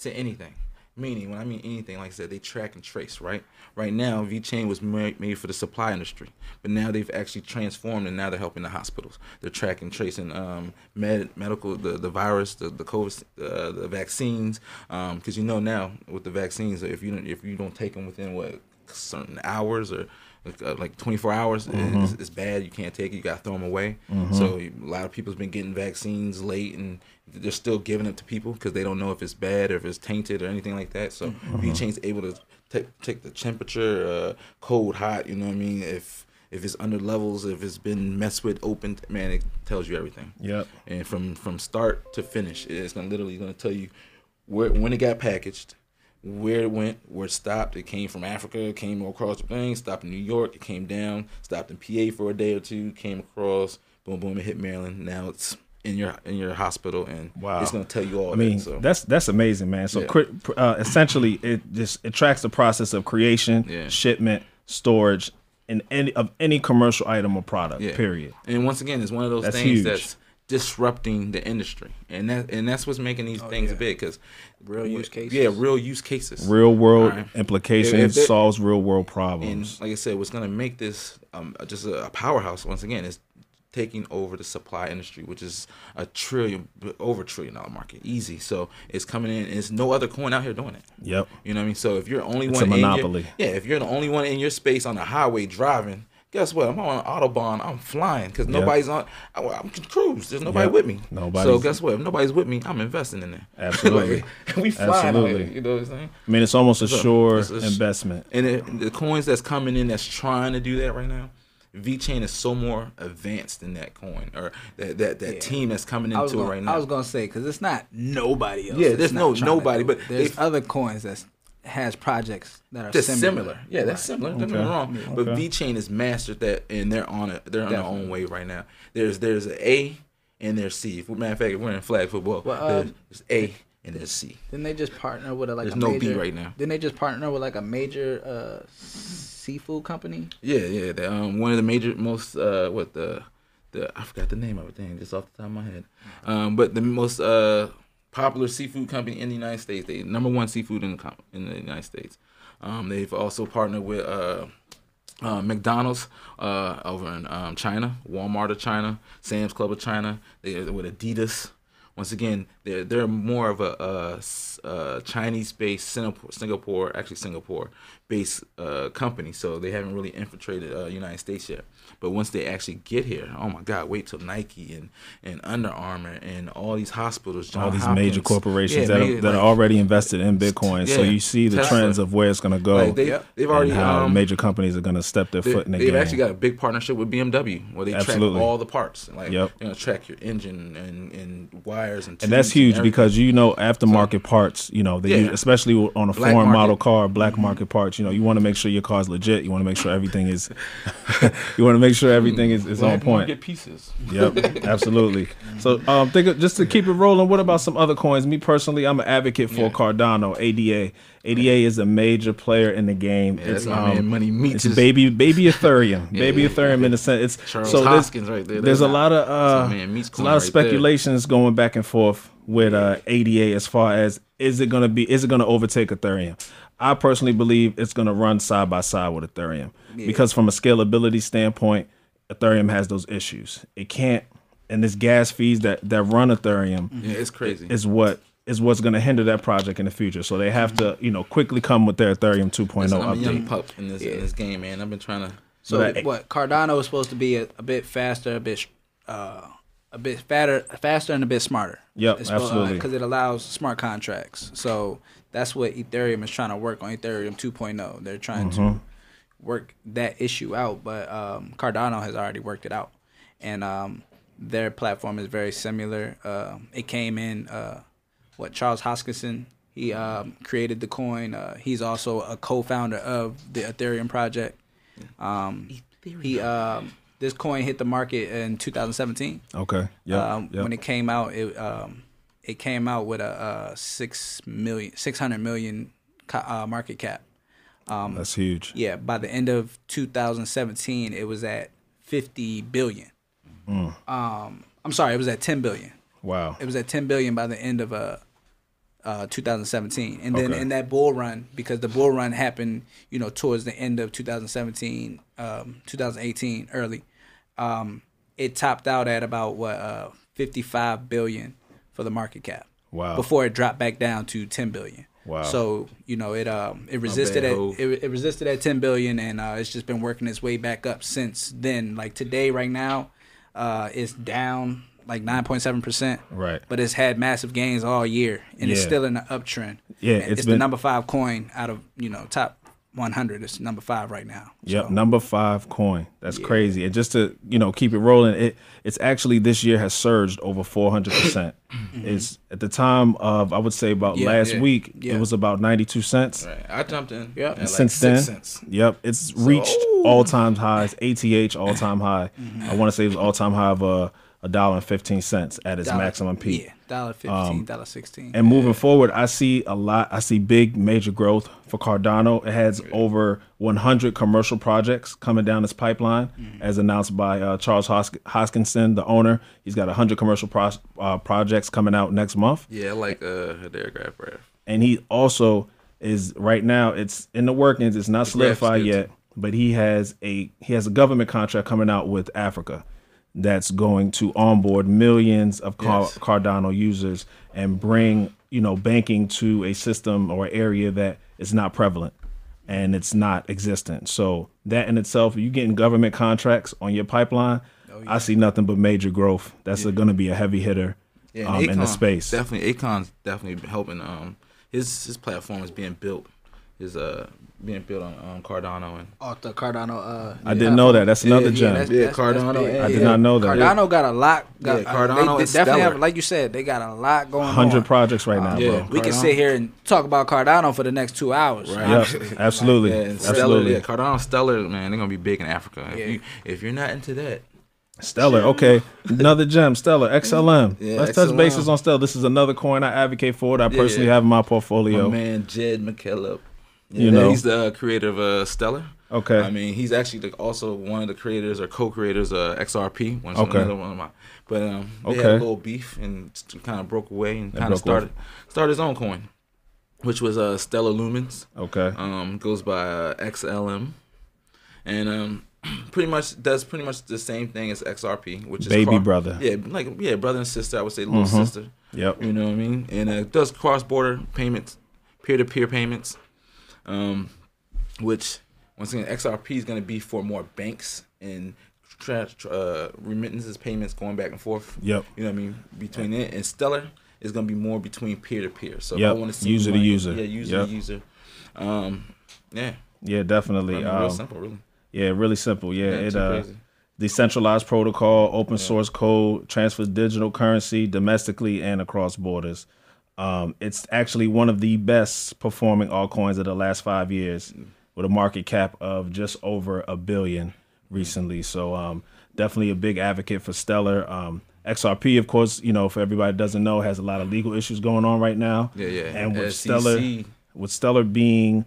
to anything. Meaning, when I mean anything, like I said, they track and trace, right? Right now, VeChain was made, for the supply industry, but now they've actually transformed, and now they're helping the hospitals. They're tracking, tracing um, med, medical, the, the virus, the the COVID, uh, the vaccines, because you know now with the vaccines, if you don't, if you don't take them within what certain hours or like, uh, like 24 hours it's, it's bad you can't take it you got to throw them away. So a lot of people's been getting vaccines late and they're still giving it to people because they don't know if it's bad or if it's tainted or anything like that. So VeChain's able to take take the temperature uh, cold hot you know what I mean? If if it's under levels if it's been messed with opened man it tells you everything. Yep. and from from start to finish it's gonna literally gonna tell you where when it got packaged where it went where it stopped it came from africa came across the thing stopped in new york it came down stopped in pa for a day or two came across boom boom it hit maryland now it's in your in your hospital and Wow. it's gonna tell you all I mean, that so that's that's amazing, man. So Yeah. uh, essentially, it just it tracks the process of creation, Yeah. shipment, storage, and any of any commercial item or product. Yeah. Period. And once again, it's one of those That's things huge. that's disrupting the industry, and that and that's what's making these things yeah. big because Real use cases. Yeah, real use cases. Real world Alright. implications If- if it- solves real world and problems. like I said, what's gonna make this um, just a, a powerhouse once again is taking over the supply industry, which is a trillion over trillion dollar market, easy. So it's coming in, and there's no other coin out here doing it. Yep. You know what I mean? So if you're the only It's one, a in your- monopoly. yeah, if you're the only one in your space on the highway driving, guess what? I'm on autobahn. I'm flying because nobody's on. I, I'm cruise. There's nobody Yep. with me. Nobody. So guess what? If nobody's with me, I'm investing in there. Absolutely. Like, we flying Absolutely. here. You know what I'm saying? I mean, it's almost a So, sure it's a- investment. And it, the coins that's coming in that's trying to do that right now, VeChain is so more advanced than that coin or that that, that Yeah. team that's coming into gonna, it right now. I was gonna say because it's not nobody else. Yeah, there's no- nobody, but there's if- other coins that has projects that are that's similar. similar. Yeah, that's Right. similar. Don't get me wrong. Yeah. But Okay. VeChain has mastered that, and they're on it. They're on their own way right now. There's there's an A and there's C. Matter of fact, we're in flag football. Well, uh, there's A and there's C. Didn't they just partner with a, like There's a no major, B right now. Didn't they just partner with like a major uh, seafood company? Yeah, yeah. The, um, one of the major, most uh, what the the I forgot the name of it. Dang, just off the top of my head. Um, but the most uh popular seafood company in the United States. They number one seafood in the in the United States. Um, they've also partnered with uh. Uh, McDonald's uh, over in um, China, Walmart of China, Sam's Club of China. They're with Adidas. Once again, they're they're more of a, s- uh Chinese-based Singapore, Singapore, actually Singapore-based uh, company. So they haven't really infiltrated uh, United States yet. But once they actually get here, oh my God! Wait till Nike and, and Under Armour and all these hospitals, all these Hopkins. major corporations Yeah, that, major, are, that like- are already invested in Bitcoin. So you see the Tesla. trends of where it's going to go Like they, Yep. they've already how um, major companies are going to step their they, foot in the they've game. actually got a big partnership with BMW where they Absolutely. track all the parts. Like Yep. you know, track your engine and, and wires and and that's huge everything. because you know aftermarket parts, you know, they Yeah. use, especially on a Black foreign market. model car, black market parts. You know, you want to make sure your car's legit. You want to make sure everything is. you want to make sure everything is, is on point. market pieces. Yep, absolutely. So, um, think of, just to keep it rolling. What about some other coins? Me personally, I'm an advocate for Yeah. Cardano, ADA. ADA is a major player in the game. Yeah, it's my man, Money Meats It's baby, baby Ethereum, Yeah, baby yeah, Ethereum in a sense. It's Charles so Hoskins right there. there's a lot of uh, man, a lot of right there. speculations going back and forth with uh, ADA as far as is it gonna be is it gonna overtake Ethereum? I personally believe it's gonna run side by side with Ethereum because from a scalability standpoint, Ethereum has those issues. It can't, and this gas fees that that run Ethereum Yeah, it's crazy. is what is what's going to hinder that project in the future. So they have to, you know, quickly come with their Ethereum 2.0 Listen, I'm a young pup in this in this game, man. I've been trying to. So what Cardano is supposed to be a, a bit faster, a bit uh, a bit fatter, faster and a bit smarter. Yep, absolutely. Because it allows smart contracts. So that's what Ethereum is trying to work on. Ethereum 2.0. They're trying Mm-hmm. to work that issue out, but um, Cardano has already worked it out, and um, their platform is very similar. Uh, it came in uh, what Charles Hoskinson. He um, created the coin. Uh, he's also a co-founder of the Ethereum project. Um, he um, this coin hit the market in 2017. Okay. Yeah. Um, yep. When it came out, it um, it came out with a, uh six million, six hundred million co- uh, market cap. That's huge. Yeah, by the end of 2017, it was at 50 billion. Mm. Um, I'm sorry, it was at 10 billion. Wow. It was at 10 billion by the end of uh, uh 2017, and then Okay. in that bull run, because the bull run happened, you know, towards the end of 2017, um, 2018, early, um, it topped out at about what uh 55 billion for the market cap. Wow. Before it dropped back down to 10 billion. Wow. So you know it um it resisted at it, it resisted at 10 billion and uh, it's just been working its way back up since then. Like today, right now, uh, it's down like 9.7 percent. Right. But it's had massive gains all year and it's still in the uptrend. Yeah, it's it's, the been- number five coin out of you know top 100. It's number five right now. Yep, So, number five coin. That's crazy. And just to you know keep it rolling, it it's actually this year has surged over four hundred percent. It's at the time of I would say about Yeah, last yeah, week yeah. it was about ninety two cents. Right. I jumped in. Yep. And like Since six then, cents. yep, it's reached all time highs. ATH all time high. Mm-hmm. I want to say it was all time high of uh a dollar and fifteen cents at its Dollar- maximum peak. Yeah, dollar fifteen, dollar sixteen. And moving forward, I see a lot. I see big major growth for Cardano. It has over 100 commercial projects coming down this pipeline, as announced by uh, Charles Hos- Hoskinson, the owner. He's got 100 commercial pros- uh, projects coming out next month, Yeah, I like uh Derek Graph. and he also is right now. It's in the workings. It's not graph's solidified yet, but he has a he has a government contract coming out with Africa that's going to onboard millions of Car- Yes. Cardano users and bring you know banking to a system or area that is not prevalent and it's not existent. So that in itself, you getting government contracts on your pipeline. Oh, I see nothing but major growth. That's going to be a heavy hitter Yeah, um, in the space. Definitely, Akon's definitely helping. Um, his his platform is being built. Is uh being built on um, Cardano and off the Cardano. Uh, I didn't know that. That's another Yeah, gem. that's- Yeah, that's- Cardano that's big. and- I did not know that. Cardano got a lot. Got, Yeah, uh, Cardano they, they definitely have, like you said, they got a lot going on. Hundred projects right now, Yeah. bro. We can sit here and talk about Cardano for the next two hours. Right. Yep, absolutely, yeah, and Stellar, absolutely. yeah, Cardano Stellar, man, they're gonna be big in Africa. If Yeah. you if you're not into that, Stellar, okay, another gem, Stellar XLM. Yeah, Let's touch bases on Stellar. This is another coin I advocate for. That I Yeah, personally yeah. have in my my portfolio. man Jed McCaleb, You yeah, know. he's the uh, creator of uh, Stellar. Okay, I mean, he's actually the, also one of the creators or co-creators of XRP. One, Okay. another one of my, but um, they had a little beef and kind of broke away and kind of broke away. started started his own coin, which was uh, Stellar Lumens. okay, Um, goes by uh, XLM, and um, pretty much does pretty much the same thing as XRP, which is baby brother. Yeah, like yeah, brother and sister. I would say little Mhm. sister. Yep. You know what I mean? And uh, does cross border payments, peer to peer payments, um, which once again XRP is going to be for more banks and tra- tra- uh, remittances payments going back and forth. Yep. You know what I mean? Between it and Stellar is going to be more between peer to peer. So Yep. I want to see User to user. Yeah, user Yep. to user. Um, yeah, Yeah, I definitely. mean, Um, real simple, really. yeah, really simple. Yeah, Yeah, it uh, crazy. decentralized protocol, open source code, transfers digital currency domestically and across borders. Um, it's actually one of the best performing altcoins of the last five years, with a market cap of just over a billion recently. So um, definitely a big advocate for Stellar. Um, XRP, of course, you know, for everybody that doesn't know, has a lot of legal issues going on right now. Yeah, yeah. And with SEC. Stellar, with Stellar being,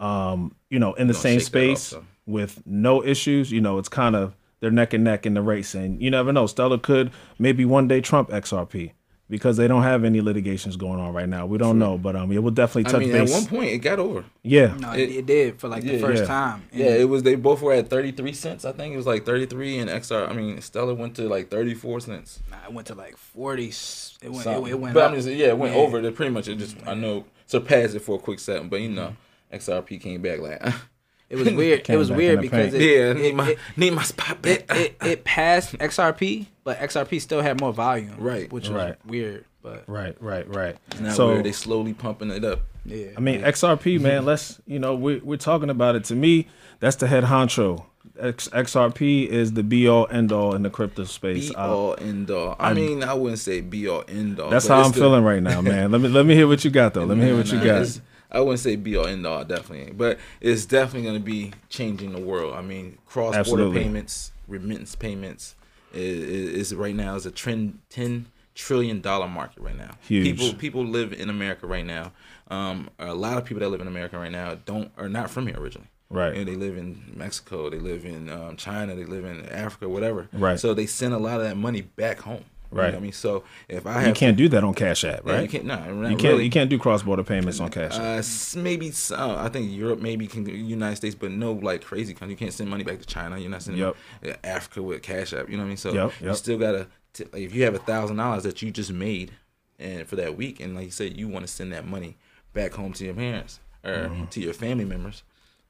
um, you know, in the same that off, space with no issues, you know, it's kind of they're neck and neck in the race, and you never know. Stellar could maybe one day trump XRP because they don't have any litigations going on right now. We don't know, but um, it will definitely touch I touch mean, base. at one point it got over. yeah, No, it, It- it did for like the first yeah. time. And Yeah, it was. They both were at thirty three cents. I think it was like thirty three, and XR. I mean, Stellar went to like thirty four cents. nah, it went to like forty. It went. It, it went. but up. I'm just yeah, it went Yeah. over. It pretty much it just I know surpassed it for a quick second, but you know, XRP came back like It was weird. it was weird because it, yeah, it, need my it, need my spot back. it, it, it passed XRP, but XRP still had more volume. Right. Which was Right. weird, but right, right, right. Now so where they slowly pumping it up. yeah. I mean, XRP, mm-hmm. man. Let's you know we're we're talking about it. To me, that's the head honcho. X, XRP is the be all end all in the crypto space. Be all end all. I, I- mean, I wouldn't say be all end all. that's how I'm the- feeling right now, man. Let me let me hear what you got though. Let me hear what you Nah, got. I wouldn't say be all end all, definitely, but it's definitely going to be changing the world. I mean, cross border Absolutely. payments, remittance payments is, is right now is a trend ten trillion dollar market right now. Huge. People people live in America right now. Um, a lot of people that live in America right now don't are not from here originally. Right. You know, they live in Mexico, they live in um, China, they live in Africa, whatever. Right. So they send a lot of that money back home. You know Right. what I mean, so if I You can't do that on Cash App, yeah, right? you can't. No, You can't. You can't do cross border payments on Cash App. uh, maybe s- uh, I think Europe maybe can United States, but no like crazy country. You can't send money back to China. You're not sending Yep. Africa with Cash App. You know what I mean? So Yep, you still gotta t- like, if you have a thousand dollars that you just made and for that week, and like you said, you want to send that money back home to your parents or Mm-hmm. to your family members.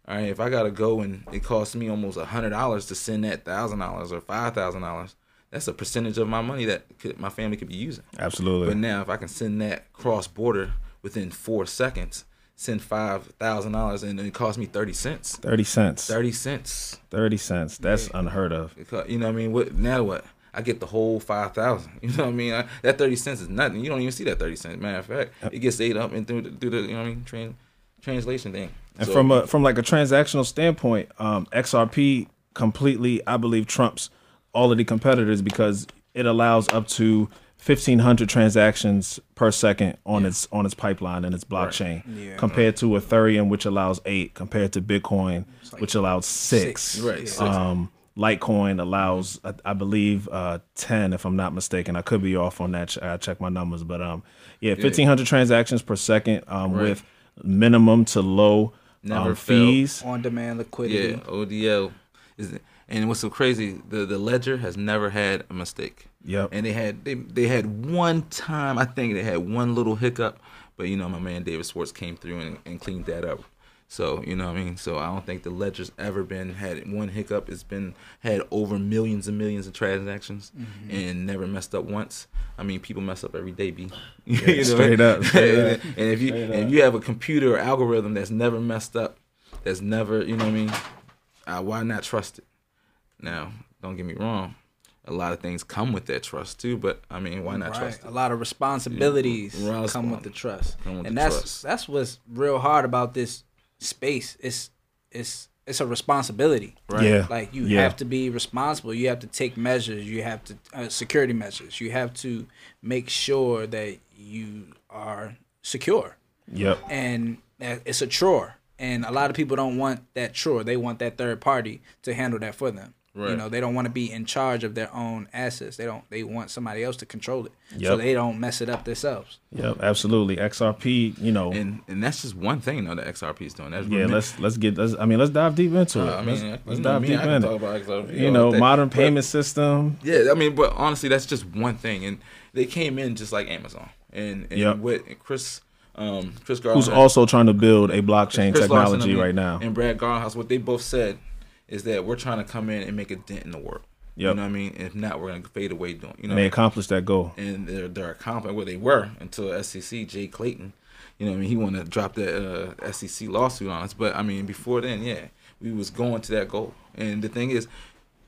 All right, if I gotta go and it costs me almost a hundred dollars to send that thousand dollars or five thousand dollars, that's a percentage of my money that could, my family could be using. Absolutely. But now, if I can send that cross border within four seconds, send five thousand dollars, and it cost me thirty cents. Thirty cents. Thirty cents. Thirty cents. That's unheard of. Co- You know what I mean? What now? What? I get the whole five thousand. You know what I mean? I, that thirty cents is nothing. You don't even see that thirty cents. Matter of fact, it gets ate up and through the, through the you know what I mean? Tran, translation thing. And So- from a from like a transactional standpoint, um, XRP completely, I believe, trumps all of the competitors because it allows up to 1500 transactions per second on its on its pipeline and its blockchain Yeah. compared to ethereum which allows 8 compared to bitcoin which allows 6, six. Right. Yeah. six. um litecoin allows I, I believe uh 10 if i'm not mistaken i could be off on that i check my numbers but um yeah 1500 transactions per second um Right. with minimum to low Never um, fees On demand liquidity. Yeah, ODL is, and what's so crazy? The the ledger has never had a mistake. Yep. And they had they they had one time I think they had one little hiccup, but you know my man David Schwartz came through and, and cleaned that up. So you know what I mean. So I don't think the ledger's ever been had one hiccup. It's been had over millions and millions of transactions Mm-hmm. and never messed up once. I mean people mess up every day, b. straight up, straight up. and if you and if you have a computer or algorithm that's never messed up, that's never you know what I mean, uh, why not trust it? Now, don't get me wrong, a lot of things come with that trust too, but I mean, why not Right. trust A lot of responsibilities Yeah. come with the trust, with and the that's trust. that's what's real hard about this space. It's it's it's a responsibility. Right. yeah Like you Yeah. have to be responsible. You have to take measures. You have to uh, security measures. You have to make sure that you are secure. yep And it's a chore. And a lot of people don't want that chore. They want that third party to handle that for them. You know, they don't want to be in charge of their own assets. They don't. They want somebody else to control it, so they don't mess it up themselves. Yep, absolutely. XRP, you know, And and that's just one thing though that XRP is doing. That's yeah. remem- Let's let's get. Let's, I mean, let's dive deep into it. Uh, I mean, let's let's dive me, deep I can in talk it. XRP You all know, day. modern But- payment system. Yeah, I mean, but honestly, that's just one thing, and they came in just like Amazon, and and Yep. with Chris, um, Chris Garland, Who's also trying to build a blockchain Chris Larsen, technology I mean, right now? and Brad Garlinghouse, what they both said is that we're trying to come in and make a dent in the world. Yep. You know what I mean? If not, we're gonna fade away doing. You know, And they accomplished that goal. And they're they're accomplishing what they were until SEC Jay Clayton. You know, what I mean, he wanted to drop that uh, SEC lawsuit on us, but I mean, before then, yeah, we was going to that goal. And the thing is,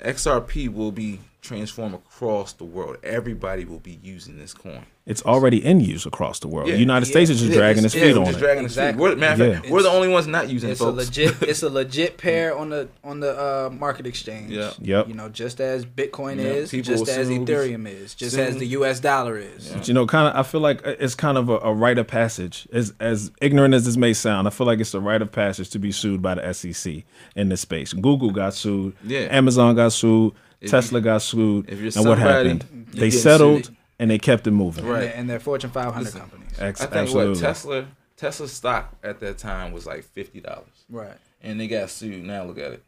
XRP will be transformed across the world. Everybody will be using this coin. It's already in use across the world. Yeah. The United Yeah. States is just Yeah, dragging it's- its yeah, feet we're on just it. dragging its feet. We're, matter of fact, Yeah. we're the only ones not using It's it, a legit. It's a legit pair on the on the uh, market exchange. Yeah. Yep. You know, just as Bitcoin Yeah. is, People just as soon will be- Ethereum is, just soon- as the U.S. dollar is. But you know, kind of, I feel like it's kind of a, a rite of passage. As as ignorant as this may sound, I feel like it's a rite of passage to be sued by the SEC in this space. Google got sued. Yeah. Amazon got sued. If Tesla got sued. if you're and what happened? you They settled sued. And they kept it moving. Right. And, they're, and they're Fortune 500 Listen. companies. Ex- I think absolutely. what Tesla Tesla's stock at that time was like fifty dollars, Right. and they got sued. Now look at it.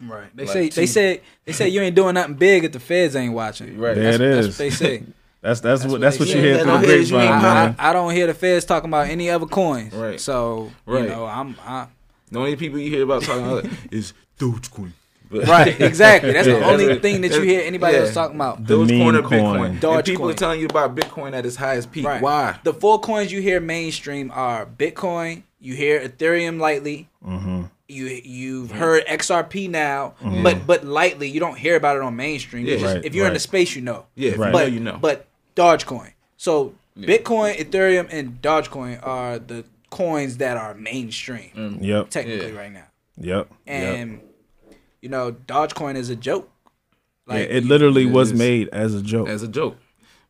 Right. They Like say two- they say they say you ain't doing nothing big if the feds ain't watching. Right. There That's, it that's what they say. That's that's, what what that's they what you hear Yeah, through the it is, grapevine, I, man. I, I don't hear the feds talking about any other coins. Right. So Right. you know, I'm I, The only people you hear about talking about it is Dogecoin. But right. Exactly. That's the only that's thing that you hear anybody Yeah. else talking about. The Dogecoin meme or coin. Bitcoin. And Dogecoin. people are telling you about Bitcoin at its highest peak. Right. Why? The four coins you hear mainstream are Bitcoin. You hear Ethereum lightly. Mm-hmm. You you've heard XRP now, but but lightly. You don't hear about it on mainstream. Yeah. just- Right, if you're in the space, you know. Yeah, Right. But you know. but Dogecoin. So Yeah. Bitcoin, Ethereum, and Dogecoin are the coins that are mainstream Mm. Yep. technically Yeah. right now. Yep. yep. And you know, Dogecoin is a joke. Yeah, it literally it was is. made as a joke. as a joke.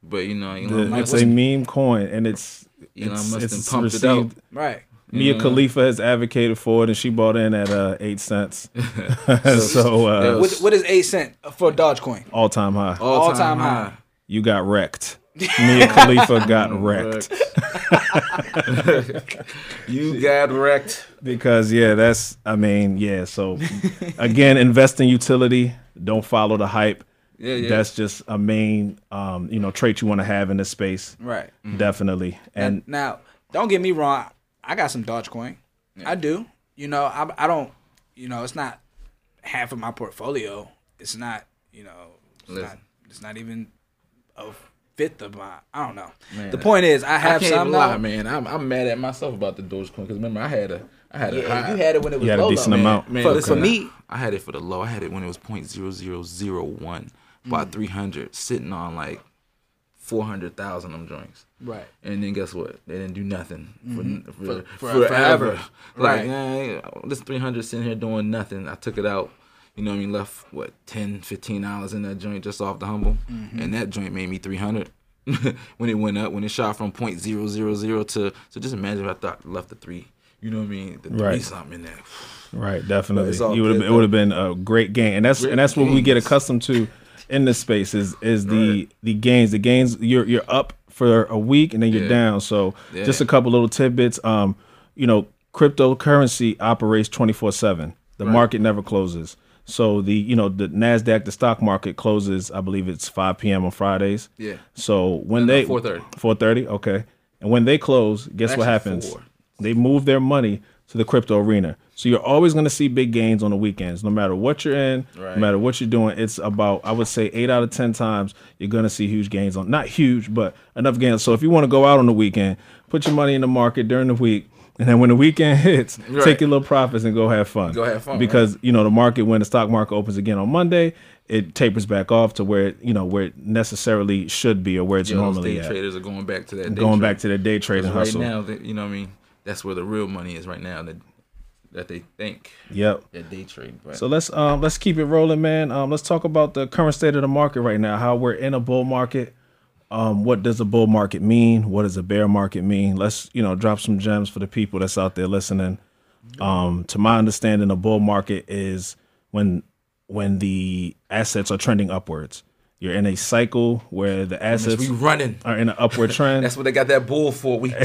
But you know, The- Elon it's Musk, a meme coin, and it's Elon it's, Musk it's done pumped it out. right. Mia. Khalifa has advocated for it, and she bought in at uh, eight cents. so uh, Yeah. What, what is eight cent for Dogecoin? all time high. All-time high. You got wrecked. Mia Khalifa got wrecked you got wrecked. because yeah, that's I mean yeah. So again, invest in utility. Don't follow the hype. Yeah, yeah. That's just a main um, you know trait you want to have in this space. Right. Definitely. And And now, don't get me wrong. I got some Dogecoin. I do. You know, I, I don't. You know, it's not half of my portfolio. It's not. You know, it's Listen. not. It's not even a fifth of my. I don't know. Man, the point is, I I have can't some lie, now. man. I'm I'm mad at myself about the Dogecoin because remember I had a I had a Yeah, high. you had it when it was You had a decent low. amount. Man, For- listen, for me- I had it for the low. I had it when it was point zero zero zero one, Mm. about three hundred, sitting on like four hundred thousand of them joints. Right. And then guess what? They didn't do nothing for, for, For- for- forever. forever. Like Right. eh, this three hundred sitting here doing nothing. I took it out. You know what I mean? Left what 10 15 dollars in that joint just off the humble, and that joint made me three hundred. when it went up, when it shot from point zero zero zero to so just imagine if I thought left the three. You know what I mean? The three Right. something in there. Right, definitely. You would it would have been a great gain, and that's Great and that's what we get accustomed to in this space is is the Right. the gains. The gains you're you're up for a week and then you're Yeah. down. So Yeah. just a couple little tidbits. Um, you know, cryptocurrency operates twenty four seven. The market never closes. So the you know the Nasdaq, the stock market closes. I believe it's five p.m. on Fridays. Yeah. So when No, they 4:30. four thirty, okay. And when they close, guess what happens? four. They move their money to the crypto arena. So you're always going to see big gains on the weekends, no matter what you're in, Right. no matter what you're doing. It's about I would say eight out of ten times you're going to see huge gains on not huge, but enough gains. So if you want to go out on the weekend, put your money in the market during the week. And then when the weekend hits, Right. take your little profits and go have fun. Go have fun, Because you know the market when the stock market opens again on Monday, it tapers back off to where it, you know where it necessarily should be or where it's those normally day at. traders are going back to that. Day Going trade. back to their day trading 'Cause hustle. Right now, they, you know what I mean? That's where the real money is right now that that they think Yep. that day trade. But So let's um let's keep it rolling, man. Um, let's talk about the current state of the market right now. How we're in a bull market. Um, what does a bull market mean? What does a bear market mean? Let's you know drop some gems for the people that's out there listening. Um, to my understanding, a bull market is when when the assets are trending upwards. You're in a cycle where the assets we running. are in an upward trend. That's what they got that bull for. We we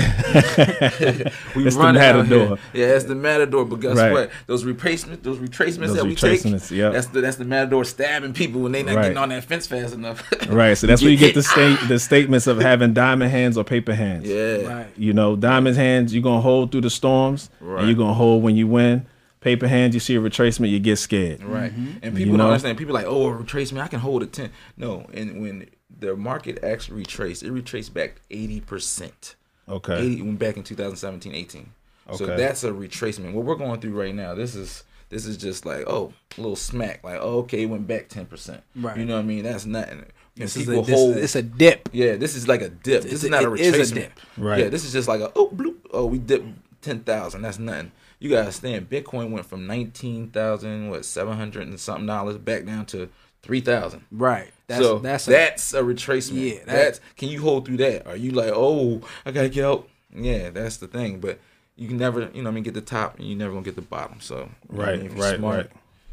It's the running out here. matador. Yeah, it's the matador. But guess Right. what? Those retracements, those retracements Those that we take, yep. that's the that's the matador stabbing people when they not Right. getting on that fence fast enough. right. So that's where you get the state the statements of having diamond hands or paper hands. Yeah, Right. You know, diamond hands, you're gonna hold through the storms, Right. and you're gonna hold when you win. Paper hands, you see a retracement, you get scared. Right. Mm-hmm. And people You know? don't understand. People like, oh, retrace me. I can hold a 10. No. And when the market actually retraced, it retraced back 80%. Okay. 80 when back in 2017, 18. So that's a retracement. What we're going through right now, this is this is just like, oh, a little smack. Like, oh, okay, it went back 10%. Right. You know what I mean? That's nothing. When This is people a, this, hold, it's a dip. yeah, this is like a dip. This It's is a- not a it is retracement. a dip. Right. Yeah, this is just like a oh bloop. Oh, we dipped ten thousand. That's nothing. You gotta understand. Bitcoin went from nineteen thousand, what seven hundred and something dollars, back down to three thousand. Right. That's so that's that's a, a, retracement. Yeah, that- that's can you hold through that? Are you like, oh, I gotta get out? Yeah, that's the thing. But you can never, you know, what I mean, get the top, and you never gonna get the bottom. So you know what I Right, mean? If you're right, smart, right.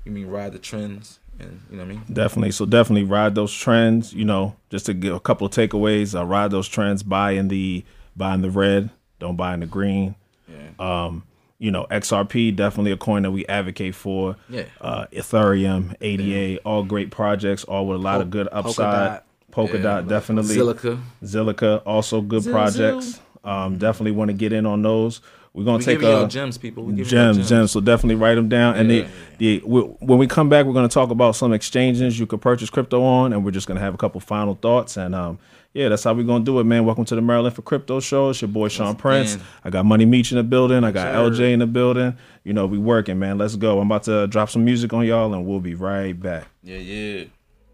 You mean ride the trends, and you know what I mean. Definitely. So definitely ride those trends. You know, just to give a couple of takeaways. Uh, ride those trends. Buy in the buy in the red. Don't buy in the green. Yeah. Um, you know, XRP definitely a coin that we advocate for. Yeah. Uh, Ethereum, ADA, all great projects, all with a lot of good upside. Polkadot, Polkadot. Yeah, definitely. Zilliqa. Zilliqa, also good Zil, projects. Um, definitely want to get in on those. We're gonna We take giving y'all a gems, people. We giving y'all gems, gems. So definitely write them down. And Yeah. the, the we, when we come back, we're going to talk about some exchanges you could purchase crypto on, and we're just going to have a couple final thoughts. And um, yeah, that's how we're going to do it, man. Welcome to the Maryland for Crypto Show. It's your boy Sean Prince. again. I got Money Meach in the building. I got Yes, sir. LJ in the building. You know, we working, man. Let's go. I'm about to drop some music on y'all, and we'll be right back. Yeah, yeah.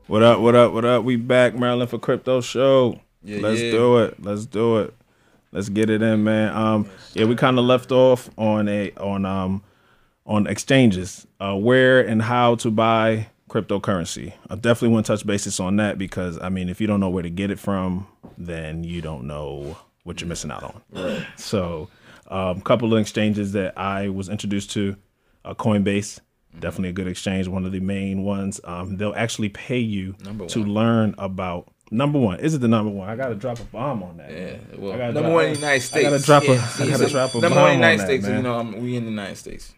What up? What up? What up? We back, Maryland for Crypto Show. Yeah, Let's yeah. do it. Let's do it. Let's get it in, man. Um, yeah, we kind of left off on a on um on exchanges, uh, where and how to buy cryptocurrency. I definitely want to touch basis on that because I mean, if you don't know where to get it from, then you don't know what you're missing out on. So, a um, couple of exchanges that I was introduced to, uh, Coinbase. Definitely a good exchange, one of the main ones. Um, they'll actually pay you to learn about number one. Is it the number one? I gotta drop a bomb on that. Yeah, well, number drop- one in the United States. I gotta drop a. Yeah, I gotta So, drop a number bomb one in the United that, States. man. You know, I'm, we in the United States.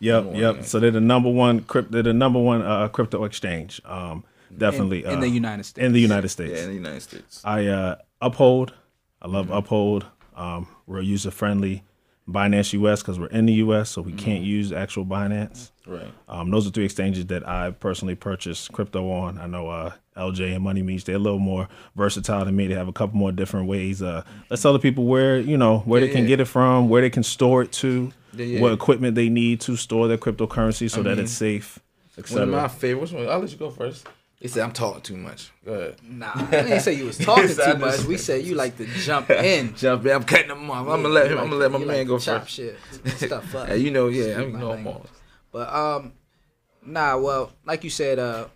Yep, one, yep. yeah. So they're the number one crypto. They're the number one uh, crypto exchange. Um, definitely in uh, the United States. In the United States. Yeah, in the United States. I uh, uphold. I love Mm-hmm. uphold. Um, we're user friendly. Binance US because we're in the US, so Mm-hmm. we can't use actual Binance. Right. Um, those are three exchanges that I personally purchased crypto on. I know uh, LJ and Money Meets they're a little more versatile than me. They have a couple more different ways. Uh, let's tell the people where you know where Yeah, they can yeah. get it from, where they can store it to, Yeah, yeah. what equipment they need to store their cryptocurrency so that mean, it's safe, One of my favorites. One, I'll let you go first. He said I'm talking too much. Go ahead. Nah, we didn't say you was talking Yes, too much. We said you like to jump in. Jump in. I'm cutting him off. I'm gonna let him. I'm gonna let my you man like go to chop first. shit stuff up. Yeah, you know, yeah, I Excuse know my I'm language. But um, Nah, well, like you said, uh,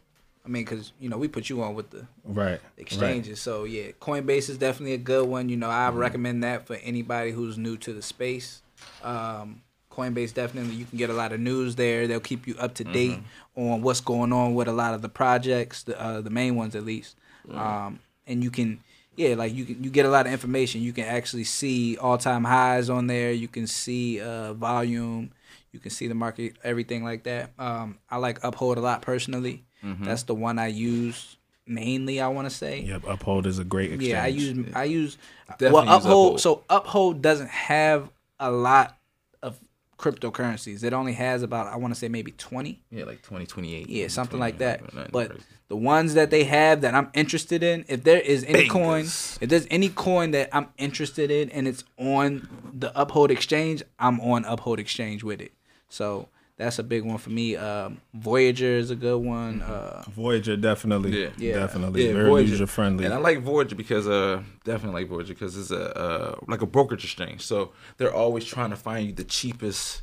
I mean, because you know we put you on with the Right. exchanges, so yeah, Coinbase is definitely a good one. You know, I Mm-hmm. recommend that for anybody who's new to the space. Um, Coinbase definitely you can get a lot of news there. They'll keep you up to date Mm-hmm. on what's going on with a lot of the projects, the uh, the main ones at least. Um, and you can yeah, like you can you get a lot of information. You can actually see all time highs on there. You can see uh, volume. You can see the market, everything like that. Um, I like Uphold a lot personally. That's the one I use mainly. I want to say. Yep. Uphold is a great exchange. Yeah, I use I use Definitely well use Uphold. Uphold. So Uphold doesn't have a lot of cryptocurrencies. It only has about I want to say maybe twenty. Yeah, like 2028. Yeah, something like that. But crazy. the ones that they have that I'm interested in, if there is any coin, if there's any coin that I'm interested in and it's on the Uphold exchange, I'm on Uphold exchange with it. So that's a big one for me. Um, Voyager is a good one. Uh, Voyager definitely. Yeah. Yeah. Definitely. Yeah, Very Voyager. user friendly. And I like Voyager because uh definitely like Voyager because it's a uh like a brokerage exchange. So they're always trying to find you the cheapest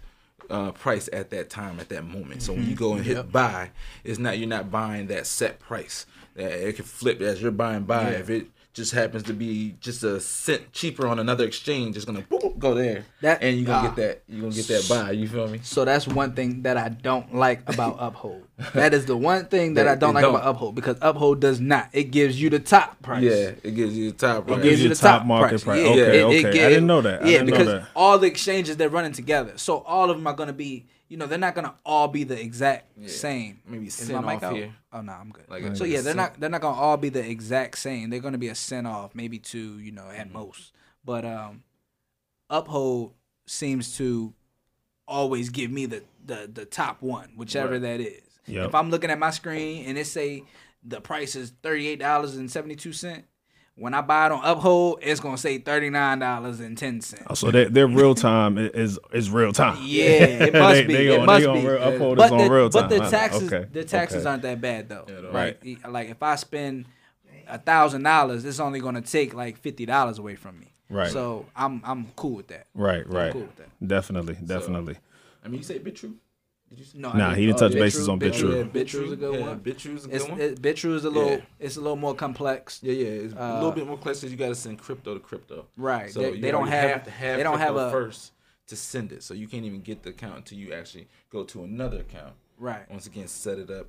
uh price at that time at that moment. So when you go and hit buy, it's not you're not buying that set price. That it can flip as you're buying buy. If it just happens to be just a cent cheaper on another exchange, it's gonna boop, go there. That- and you're gonna ah. get that you're gonna get that buy. You feel me? So that's one thing that I don't like about Uphold. That is the one thing that That I don't like don't. about Uphold because Uphold does not. It gives you the top price. Yeah, it gives you the top. price. It gives you the top, market price. Yeah, Okay, it- it okay. I didn't know that. I yeah, didn't know because that. all the exchanges they're running together, so all of them are gonna be. You know, they're not gonna all be the exact same. Maybe Is cent my mic off out? here. Oh no, I'm good. Like so yeah, they're cent. not they're not gonna all be the exact same. They're gonna be a cent off, maybe two. You know, Mm-hmm. at most. But um, Uphold seems to always give me the the the top one, whichever Right. that is. Yep. If I'm looking at my screen and it say the price is thirty eight dollars and seventy two cent, when I buy it on Uphold, it's gonna say thirty nine dollars and ten cents. Oh, so their, their real time is is real time. Yeah, it must They- be. they it on- must be. real- Uphold but is on the, real but the taxes, Okay, the taxes okay. aren't that bad though. Yeah, they're right. Like if I spend a thousand dollars, it's only gonna take like fifty dollars away from me. Right. So I'm I'm cool with that. Right, right. cool with that. Definitely, definitely. I mean, you say Bitrue? Did you? No, Nah, I he didn't touch Bitrue- bases on Bitrue. Bitrue. Yeah, Bitrue's a good yeah, one. Bitrue's a It's good one. it, Bitrue is a little Yeah. it's a little more complex. yeah, yeah, it's a Uh, little bit more complex because you got to send crypto to crypto. Right. So They- you they don't already have- to have they don't have a- first to send it, so you can't even get the account until you actually go to another account. Right. Once again, set it up,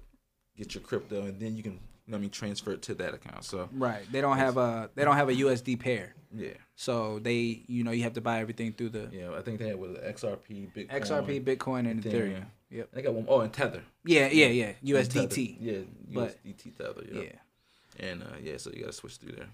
get your crypto, and then you can, you know I mean, transfer it to that account. So Right. They don't have a they don't have a USD pair. yeah, So they you know you have to buy everything through the yeah, I think they had with XRP, Bitcoin, XRP, Bitcoin, and Ethereum. Ethereum. Yep. They got one. Oh, and Tether. Yeah, yeah, yeah. And USDT. Yeah, But- USDT Tether. Yeah. Yeah. And uh, yeah, so you got to switch through there.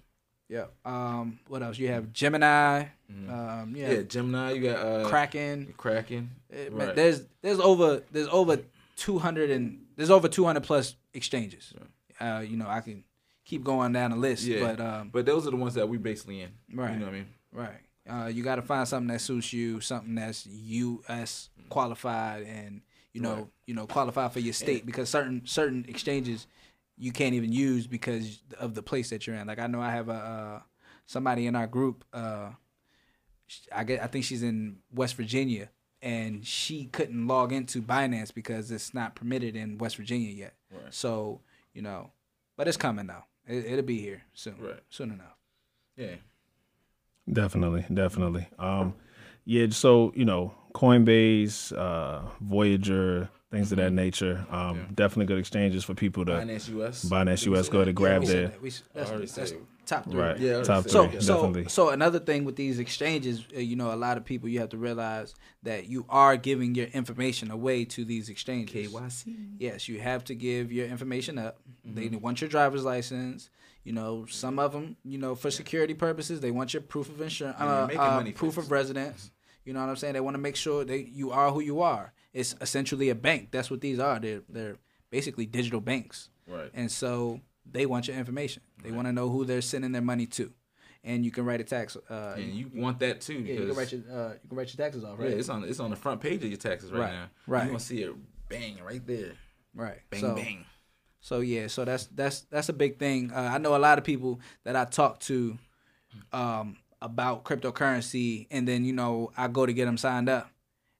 Yeah. Um. What else? You have Gemini. Mhm. Um. Yeah, Yeah. Gemini. You got uh, Kraken. Kraken. Eh, man, Right. There's there's over there's over two hundred and there's over two hundred plus exchanges. Uh. You know I can keep going down the list. Yeah. But um. But those are the ones that we basically in. Right. You know what I mean? Right. Uh. You got to find something that suits you. Something that's U.S. qualified and you know Right. you know qualified for your state because certain certain exchanges you can't even use because of the place that you're in. Like I know I have a uh, somebody in our group. Uh, I get I think she's in West Virginia, and she couldn't log into Binance because it's not permitted in West Virginia yet. Right. So you know, but it's coming though. It, it'll be here soon. Right. Soon enough. Yeah. Definitely, definitely. Um, yeah. So you know, Coinbase, uh, Voyager, things of that nature. Um, Mm-hmm. Yeah. definitely good exchanges for people to Binance US. Binance Did US go that? to Yeah, grab we said that. That's, already that's top three. right Yeah, top said So, three. Yeah. so, definitely. so another thing with these exchanges, uh, you know, a lot of people you have to realize that you are giving your information away to these exchanges. KYC. Yes, you have to give your information up. They Mm-hmm. want your driver's license. You know, some of them, you know, for security purposes, they want your proof of insurance, uh, uh, proof fast. of residence. You know what I'm saying? They want to make sure that you are who you are. It's essentially a bank. That's what these are. They're they're basically digital banks. Right. And so they want your information. They want to know who they're sending their money to, and you can write a tax. Uh, And you want that too yeah, you can write your uh, you can write your taxes off, yeah, right? it's on it's on the front page of your taxes right, Right, now. right. You gonna see it bang right there. right. Bang so, bang. So yeah, so that's that's that's a big thing. Uh, I know a lot of people that I talk to um, about cryptocurrency, and then you know I go to get them signed up,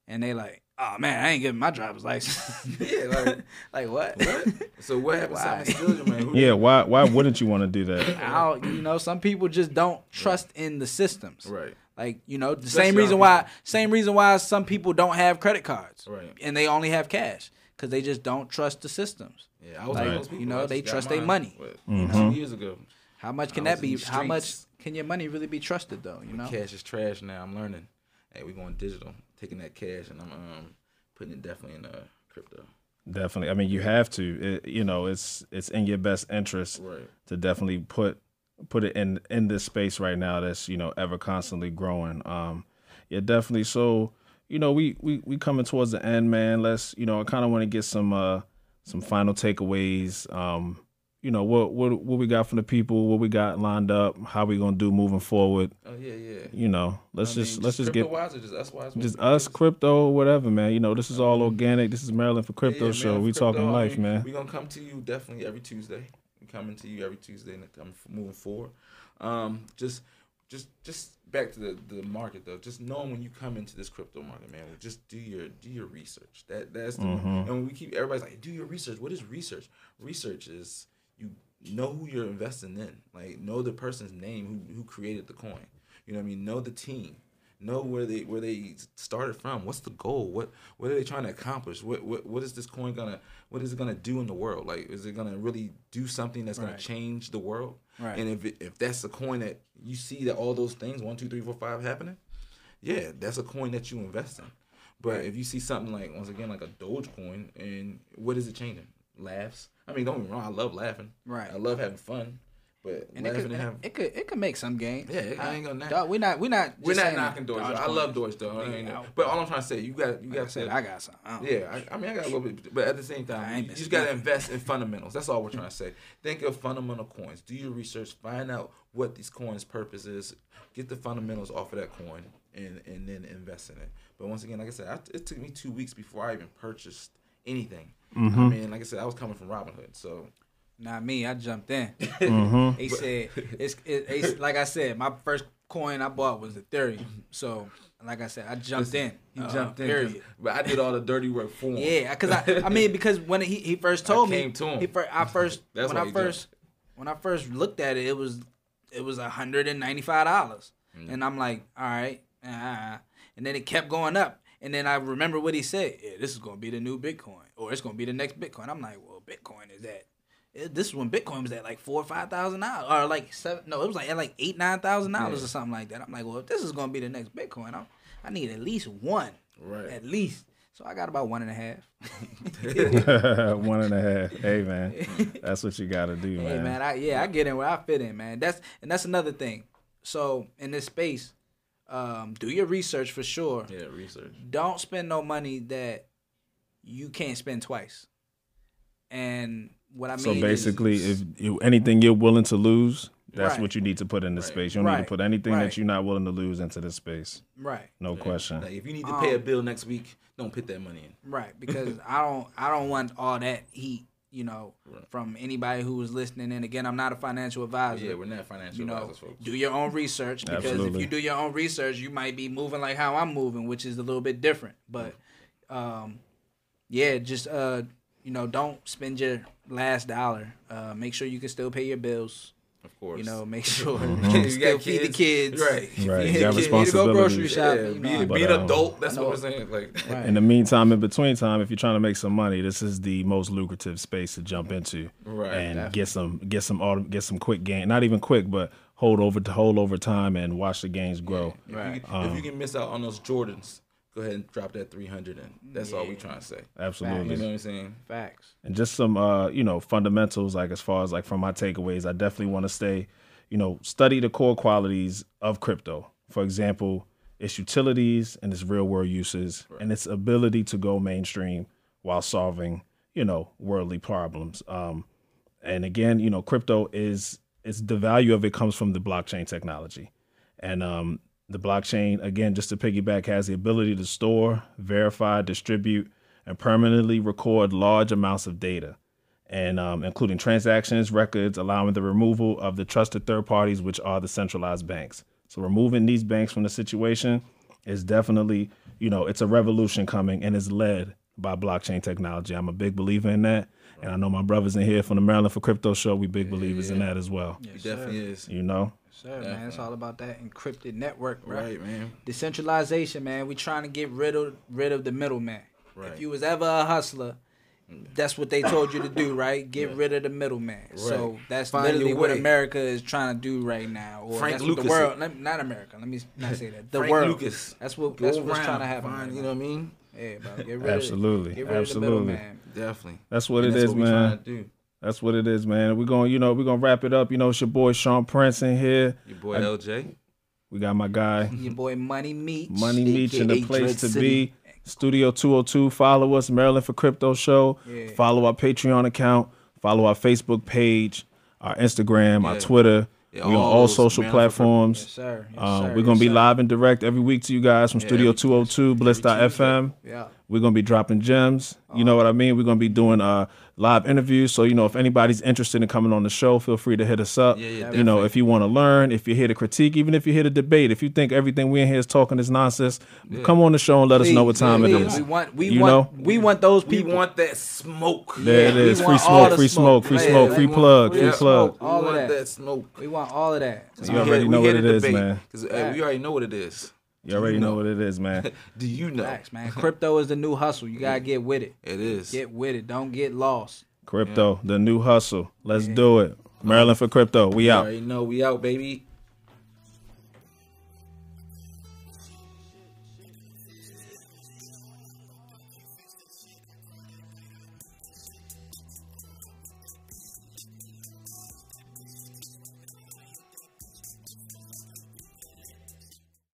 and they like, oh man, I ain't getting my driver's license. Yeah, like like what? what? So what happened? Why? Simon man. Who Yeah, why why wouldn't you want to do that? I don't, you know, some people just don't trust in the systems. Right. Like you know, the Especially same reason why same reason why some people don't have credit cards, Right. And they only have cash because they just don't trust the systems. Yeah, I was Like, one of those people. you know, they trust their money. what, Mm-hmm. Two years ago. How much can that be? How much streets. Can your money really be trusted though? You know, Cash is trash now. I'm learning. Hey, we're going digital. Taking that cash and I'm um putting it definitely in uh crypto. Definitely. I mean, you have to. It, you know, it's it's in your best interest Right. to definitely put put it in in this space right now that's you know ever constantly growing. Um, yeah, definitely. So you know, we we we coming towards the end, man. Let's you know, I kind of want to get some uh some final takeaways. Um, you know, what what what we got from the people, what we got lined up, how we gonna do moving forward. Oh yeah, yeah. You know, let's I just let's just get or just us wise. just us crypto whatever man you know this is all organic this is maryland for crypto Yeah, show man, we crypto, talking I life mean, man We gonna come to you definitely every Tuesday. We coming to you every Tuesday and I'm moving forward. Um, just, just, just back to the, the market though. Just knowing when you come into this crypto market, man. Just do your do your research. That that's the Mm-hmm. and when we keep everybody's like, do your research. What is research? Research is you know who you're investing in. Like know the person's name who who created the coin. You know what I mean? Know the team know where they where they started from. What's the goal? What what are they trying to accomplish? What what what is this coin gonna what is it gonna do in the world? Like is it gonna really do something that's gonna Right. change the world? Right. And if it, if that's a coin that you see that all those things one two three four five happening, yeah, that's a coin that you invest in. But if you see something like once again like a Dogecoin and what is it changing? Laughs. I mean, don't get me wrong. I love laughing. Right. I love having fun. But and it could, and having it could it could make some gains. Yeah, I ain't gonna- Dog, we're not we're not we're not knocking Doge. I love doors though. I Yeah, but all I'm trying to say, you got you Like I got said, to I got some. I yeah, I, I mean, I got a little bit, but at the same time, you, just got to invest in fundamentals. That's all we're trying to mm-hmm. say. Think of fundamental coins. Do your research. Find out what these coins' purpose is. Get the fundamentals off of that coin, and and then invest in it. But once again, like I said, I, it took me two weeks before I even purchased anything. Mm-hmm. I mean, like I said, I was coming from Robinhood, so Not me. I jumped in. Mm-hmm. They said it's, it, it's like I said. My first coin I bought was Ethereum. So like I said, I jumped in. he Uh, jumped in. Period. But I did all the dirty work for him. Yeah, because I, I mean, because when he, he first told came me, to him. he first, I first That's when I he first when I first looked at it, it was it was hundred and ninety five dollars, Mm. and I'm like, all right, uh, and then it kept going up, and then I remember what he said, yeah, this is gonna be the new Bitcoin, or it's gonna be the next Bitcoin. I'm like, well, Bitcoin is at it- this is when Bitcoin was at like four or five thousand dollars, or like seven. No, it was like at like eight nine thousand dollars or something like that. I'm like, well, if this is gonna be the next Bitcoin, I'm, I need at least one, Right. At least. So I got about one and a half. one and a half hey man that's what you gotta do man, Hey man, I yeah, I get in where I fit in, man. That's and that's another thing. So in this space, um, do your research for sure. Yeah, research. Don't spend no money that you can't spend twice. And what I mean so is- basically if you anything you're willing to lose that's Right. what you need to put in the Right. space you don't need to put anything Right. that you're not willing to lose into the space right, no question Like if you need to pay a Um, bill next week, don't put that money in. right, because I don't I don't want all that heat, you know, Right. from anybody who is listening. And again, I'm not a financial advisor. Yeah, we're not financial you know, advisors, folks. do your own research because if you do your own research, you might be moving like how I'm moving, which is a little bit different. But um, yeah, just uh, you know, don't spend your last dollar. Uh, make sure you can still pay your bills. Of course. You know, make sure You you got still feed the kids. Right. Right, Feed you the got kids. You need to go grocery shopping. Yeah, you be, know. be But, an um, adult. That's what know- we're saying. Like, Right. in the meantime in between time if you're trying to make some money this is the most lucrative space to jump into Right, and definitely. get some get some auto, get some quick gain not even quick but hold over to hold over time and watch the gains grow if, Right. you, can- if you can miss out on those Jordans, go ahead and drop that 300 in. That's all we trying to say. absolutely You know what I'm saying? Facts. and just some uh you know fundamentals like as far as like from my takeaways i definitely want to stay you know study the core qualities of crypto for example its utilities and its real world uses and its ability to go mainstream while solving you know worldly problems um and again you know crypto is it's the value of it comes from the blockchain technology and um the blockchain again just to piggyback has the ability to store verify distribute and permanently record large amounts of data and um, including transactions records allowing the removal of the trusted third parties which are the centralized banks so removing these banks from the situation is definitely, you know, it's a revolution coming and it's led by blockchain technology. I'm a big believer in that. And I know my brothers in here from the Maryland for Crypto show, we big believers in that as well. He definitely is. You know? Sir, man, it's all about that encrypted network, right? Right, man. Decentralization, man. We trying to get rid of rid of the middleman. Right. If you was ever a hustler, that's what they told you to do, right? Get rid of the middleman. Right. So that's Find literally what. America is trying to do right now. Or Frank that's Lucas. the world, let- not America. Let me not say that. The Frank world. Lucas. That's what Go that's what's around, trying to happen. find- right you know what I mean? Yeah, bro. Get rid Absolutely. Of, get rid Absolutely. of the middleman. Definitely. That's what And it that's is, what we man. Trying to do. That's what it is, man. We're gonna, you know, we're going to wrap it up. You know, it's your boy Sean Prince in here. Your boy LJ. We got my guy Your boy Money Meach. Money Meach in the place Dread to City. be. Studio 202. Follow us, Maryland for Crypto Show. Yeah. Follow our Patreon account. Follow our Facebook page, our Instagram, our Twitter. Yeah, we on all all social Maryland platforms. Yes, sir. Yes, Um, sir. we're gonna Yes, be sir. live and direct every week to you guys from Studio every- 202 Bliss.fm. Yeah. We're gonna be dropping gems. You know what I mean? We're gonna be doing uh live interviews. So you know, if anybody's interested in coming on the show, feel free to hit us up. Yeah, yeah, you know, if you want to learn, if you're here to critique, even if you're here to debate, if you think everything we in here is talking is nonsense, come on the show and let us know what time it please. is. We want we You want know? we want those We people. want that smoke. There it Yeah, we. Free want all smoke, the free smoke, free smoke. smoke, free plug, free yeah, plug. smoke. all of that. that smoke. we want all of that. You already know what it is, man. Because uh, we already know what it is. You already know what it is, man. Do you know? Facts, man. Crypto is the new hustle. You gotta get with it. It is. Get with it. Don't get lost. Crypto, the new hustle. Let's do it. Maryland for crypto. We You out. already know we out, baby.